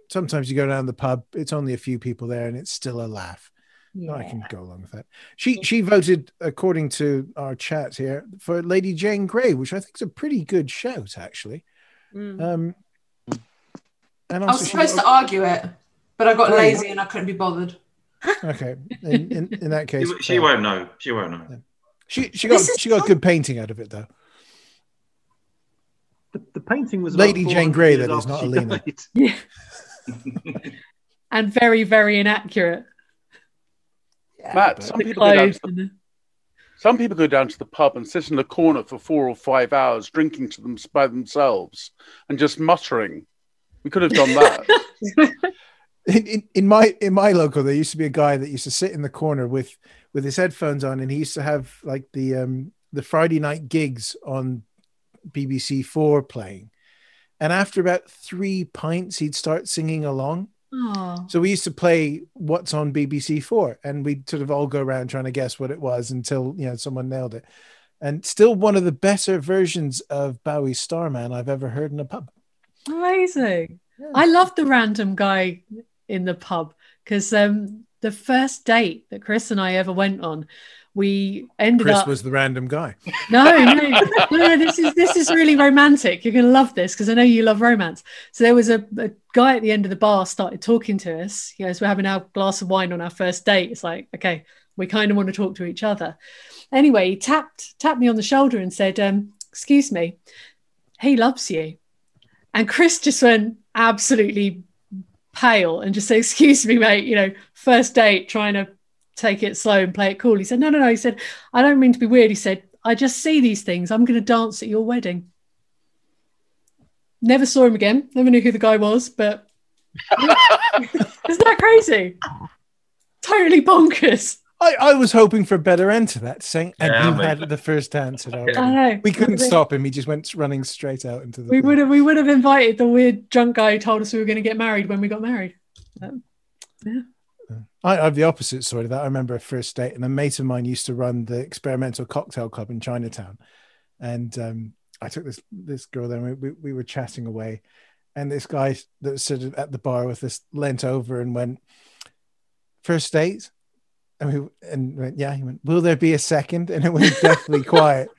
sometimes you go down the pub, it's only a few people there, and it's still a laugh. No, I can go along with that. She she voted according to our chat here for Lady Jane Grey, which I think is a pretty good shout, actually. Mm. Um, and I was supposed got- to argue it, but I got Oh, lazy and I couldn't be bothered. Okay, in, in, in that case, She, she won't know. She won't know. She she got she got good painting out of it though. The, the painting was about Lady Jane Grey, years that is, not she Alina. died. Yeah. and very, very inaccurate. Matt, some people go down to the, the- some people go down to the pub and sit in a corner for four or five hours, drinking to them by themselves and just muttering. We could have done that. in, in, in my in my local there used to be a guy that used to sit in the corner with with his headphones on and he used to have like the um the friday night gigs on bbc 4 playing. And after about three pints he'd start singing along. Oh. so we used to play what's on bbc 4 and we'd sort of all go around trying to guess what it was until you know someone nailed it. And still one of the better versions of bowie's starman i've ever heard in a pub. Amazing. I love the random guy in the pub because um, the first date that Chris and I ever went on, we ended chris up. Chris was the random guy No, no, no, this is this is really romantic. You're gonna love this because I know you love romance. So there was a, a guy at the end of the bar started talking to us. You know, as we're having our glass of wine on our first date. It's like, okay, we kind of want to talk to each other. Anyway, he tapped tapped me on the shoulder and said, um, "Excuse me, he loves you." And Chris just went absolutely pale and just said, "Excuse me, mate. You know, first date, trying to take it slow and play it cool." He said, "No, no, no." He said, "I don't mean to be weird." He said, "I just see these things. I'm going to dance at your wedding." Never saw him again. Never knew who the guy was, but isn't that crazy? Totally bonkers. I, I was hoping for a better end to that, saying, and Yeah, you mate. had the first dance at I know. We couldn't Would have been- stop him. He just went running straight out into the. We would have we would have invited the weird drunk guy who told us we were going to get married when we got married. Um, yeah. I, have the opposite story of that. I remember a first date, and a mate of mine used to run the experimental cocktail club in Chinatown, and um, I took this this girl there. And we, we we were chatting away, and this guy that was sitting at the bar with us leant over and went, first date," and we and went, yeah. He went, "Will there be a second? And it went deathly quiet.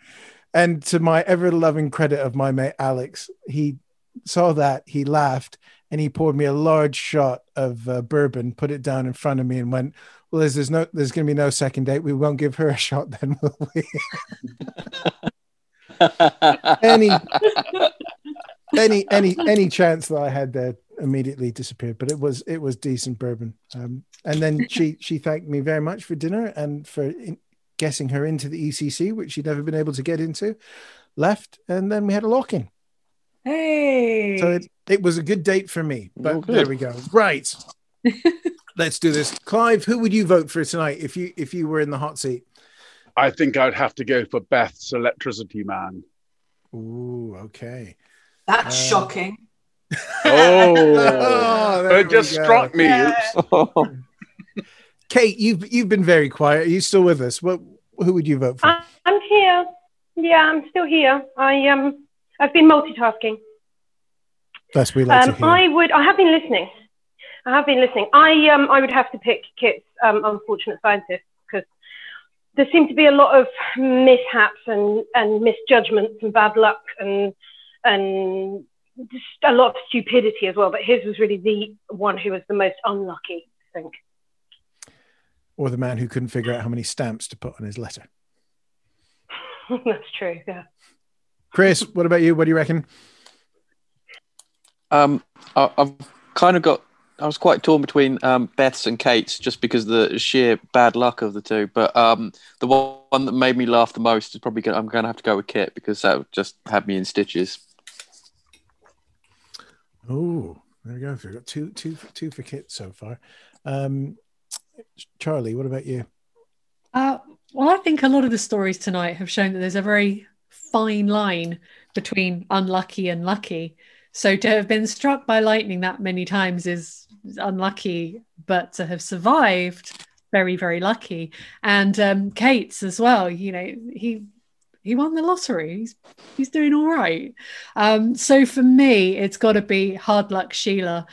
And to my ever loving credit of my mate Alex, he saw that, he laughed, and he poured me a large shot of uh, bourbon, put it down in front of me, and went, "Well, there's, there's no, there's going to be no second date. We won't give her a shot, then, will we?" any, any, any, any chance that I had there immediately disappeared. But it was, it was decent bourbon. Um, and then she, she thanked me very much for dinner and for in, guessing her into the ECC, which she'd never been able to get into. Left, and then we had a lock in. Hey. So it, it was a good date for me. But Oh, good. there we go. Right. Let's do this. Clive, who would you vote for tonight if you if you were in the hot seat? I think I'd have to go for Beth's Electricity Man. Ooh, okay. That's Uh, shocking. Oh, Oh, it just go. struck me. Yeah. Oops. Kate, you've you've been very quiet. Are you still with us? What who would you vote for? I- I'm here. Yeah, I'm still here. I um, I've been multitasking. That's we like Um, to hear. I would. I have been listening. I have been listening. I um, I would have to pick Kit's um, unfortunate scientist because there seem to be a lot of mishaps and and misjudgments and bad luck and and just a lot of stupidity as well. But his was really the one who was the most unlucky. I think. or the man who couldn't figure out how many stamps to put on his letter. That's true. Yeah. Chris, what about you? What do you reckon? Um, I, I've kind of got. I was quite torn between um, Beth's and Kate's just because of the sheer bad luck of the two. But um, the one, one that made me laugh the most is probably gonna, I'm going to have to go with Kit because that just had me in stitches. Oh, there we go. We've got two, two, two for Kit so far. Um, Charlie, what about you? Uh, well, I think a lot of the stories tonight have shown that there's a very fine line between unlucky and lucky. So to have been struck by lightning that many times is unlucky, but to have survived, very, very lucky. And um, Kate's as well. You know, he he won the lottery. He's he's doing all right. Um, so for me, it's got to be hard luck Sheila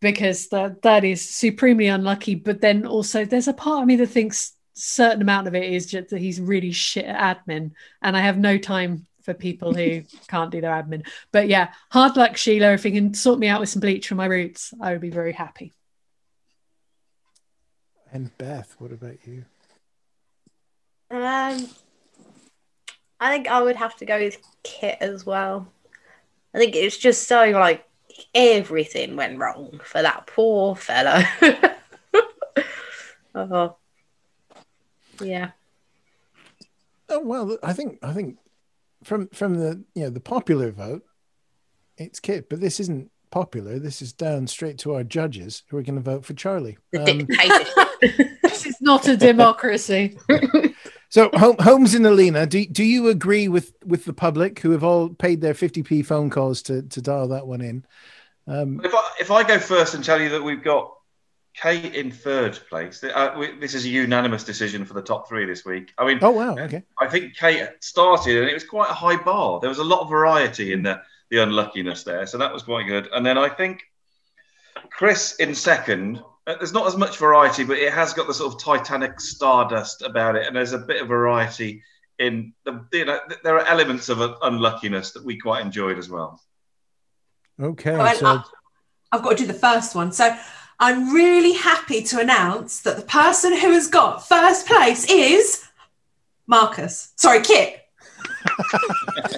because that that is supremely unlucky. But then also, there's a part of me that thinks certain amount of it is just that he's really shit at admin, and I have no time for people who can't do their admin. But yeah, hard luck, Sheila. If you can sort me out with some bleach for my roots, I would be very happy. And Beth, what about you? Um, I think I would have to go with Kit as well. I think it's just so like everything went wrong for that poor fellow. oh, yeah. Oh well, I think I think from from the you know the popular vote, it's Kit, but this isn't popular. This is down straight to our judges who are going to vote for Charlie. Um, this is not a democracy. so Hol- Holmes and Alina, do do you agree with with the public who have all paid their fifty p phone calls to to dial that one in? Um, If I, if I go first and tell you that we've got Kate in third place, uh, we, this is a unanimous decision for the top three this week. I mean, oh wow, okay. I think Kate started and it was quite a high bar. There was a lot of variety in the, the unluckiness there, so that was quite good. And then I think Chris in second. uh, There's not as much variety, but it has got the sort of Titanic stardust about it, and there's a bit of variety in the. You know, there are elements of uh, unluckiness that we quite enjoyed as well. Okay, Well, so I, I've got to do the first one. So I'm really happy to announce that the person who has got first place is Marcus. Sorry, Kit.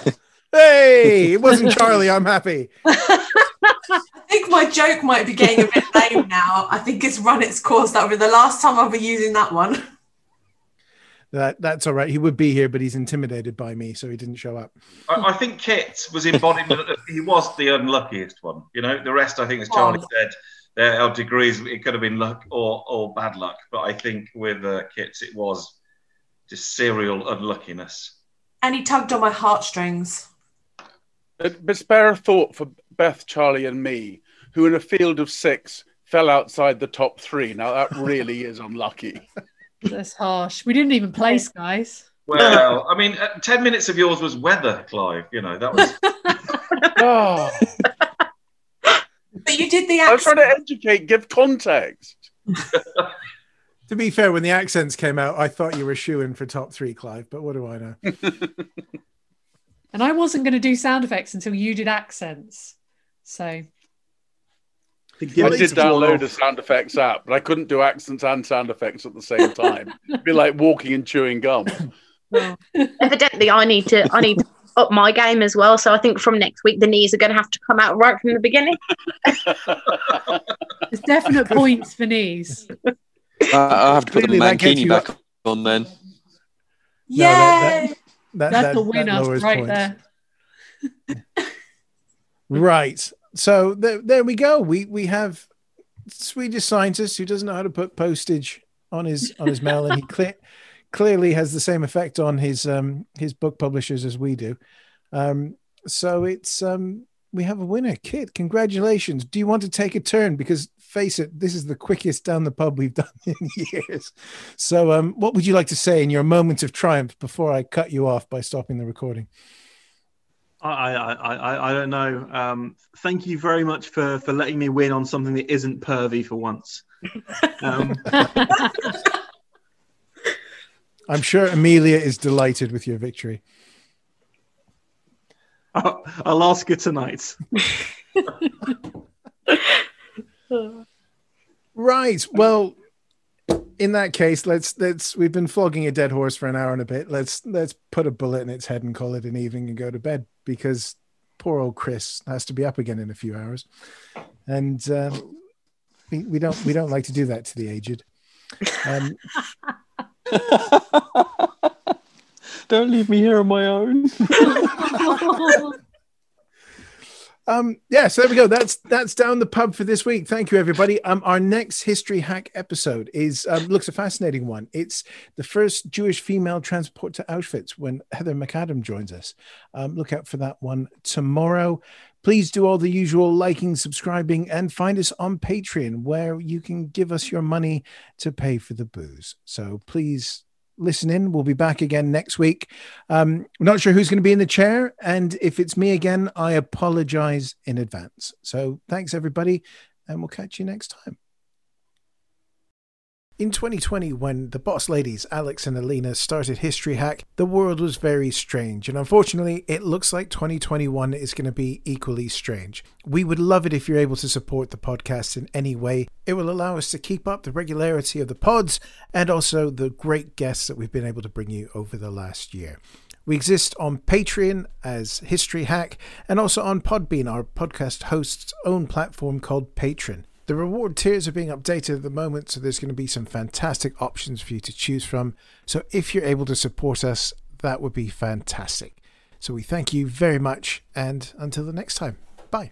hey, it wasn't Charlie. I'm happy. I think my joke might be getting a bit lame now. I think it's run its course. That'll be the last time I'll be using that one. That that's all right. He would be here, but he's intimidated by me, so he didn't show up. I, I think Kit was embodiment. he was the unluckiest one. You know, the rest, I think, as Charlie Oh. said, there are degrees. It could have been luck or or bad luck, but I think with uh, Kit's, it was just serial unluckiness. And he tugged on my heartstrings. But but spare a thought for Beth, Charlie, and me, who in a field of six fell outside the top three. Now that really is unlucky. That's harsh. We didn't even place, guys. Well, I mean, uh, ten minutes of yours was weather, Clive. You know that was. Oh, But you did the accent. I was accent. trying to educate, give context. To be fair, when the accents came out, I thought you were shooing for top three, Clive. But what do I know? And I wasn't going to do sound effects until you did accents. So I did download a sound effects app, but I couldn't do accents and sound effects at the same time. It'd be like walking and chewing gum. Evidently, I need to. I need to up my game as well. So I think from next week, the knees are going to have to come out right from the beginning. there's definite points for knees. Uh, I have to put the Clearly mankini you back on then. Yay! That, That's that- the winner right points. there. Right. So there, there we go. We we have Swedish scientist who doesn't know how to put postage on his on his mail, and he cle- clearly has the same effect on his um his book publishers as we do. Um, so it's um we have a winner, Kit. Congratulations. Do you want to take a turn? Because face it, this is the quickest down the pub we've done in years. So um, what would you like to say in your moment of triumph before I cut you off by stopping the recording? I, I, I, I don't know. Um, thank you very much for, for letting me win on something that isn't pervy for once. Um, I'm sure Amelia is delighted with your victory. I'll, I'll ask her tonight. Right. Well, in that case, let's let's we've been flogging a dead horse for an hour and a bit. Let's let's put a bullet in its head and call it an evening and go to bed because poor old Chris has to be up again in a few hours, and uh, we we don't we don't like to do that to the aged. Um, Don't leave me here on my own. Um, yeah, so there we go. That's that's down the pub for this week. Thank you, everybody. Um, our next history hack episode is um, looks a fascinating one. It's the first Jewish female transport to Auschwitz when Heather Macadam joins us. Um, look out for that one tomorrow. Please do all the usual liking, subscribing, and find us on Patreon where you can give us your money to pay for the booze. So please listen in. We'll be back again next week. Um, I'm not sure who's going to be in the chair. And if it's me again, I apologize in advance. So thanks, everybody. and we'll catch you next time. In 2020, when the boss ladies, Alex and Alina, started History Hack, the world was very strange, and unfortunately, it looks like 2021 is going to be equally strange. We would love it if you're able to support the podcast in any way. It will allow us to keep up the regularity of the pods and also the great guests that we've been able to bring you over the last year. We exist on Patreon as History Hack and also on Podbean, our podcast host's own platform called Patreon. The reward tiers are being updated at the moment, so there's going to be some fantastic options for you to choose from. So if you're able to support us, that would be fantastic. So we thank you very much, and until the next time, bye.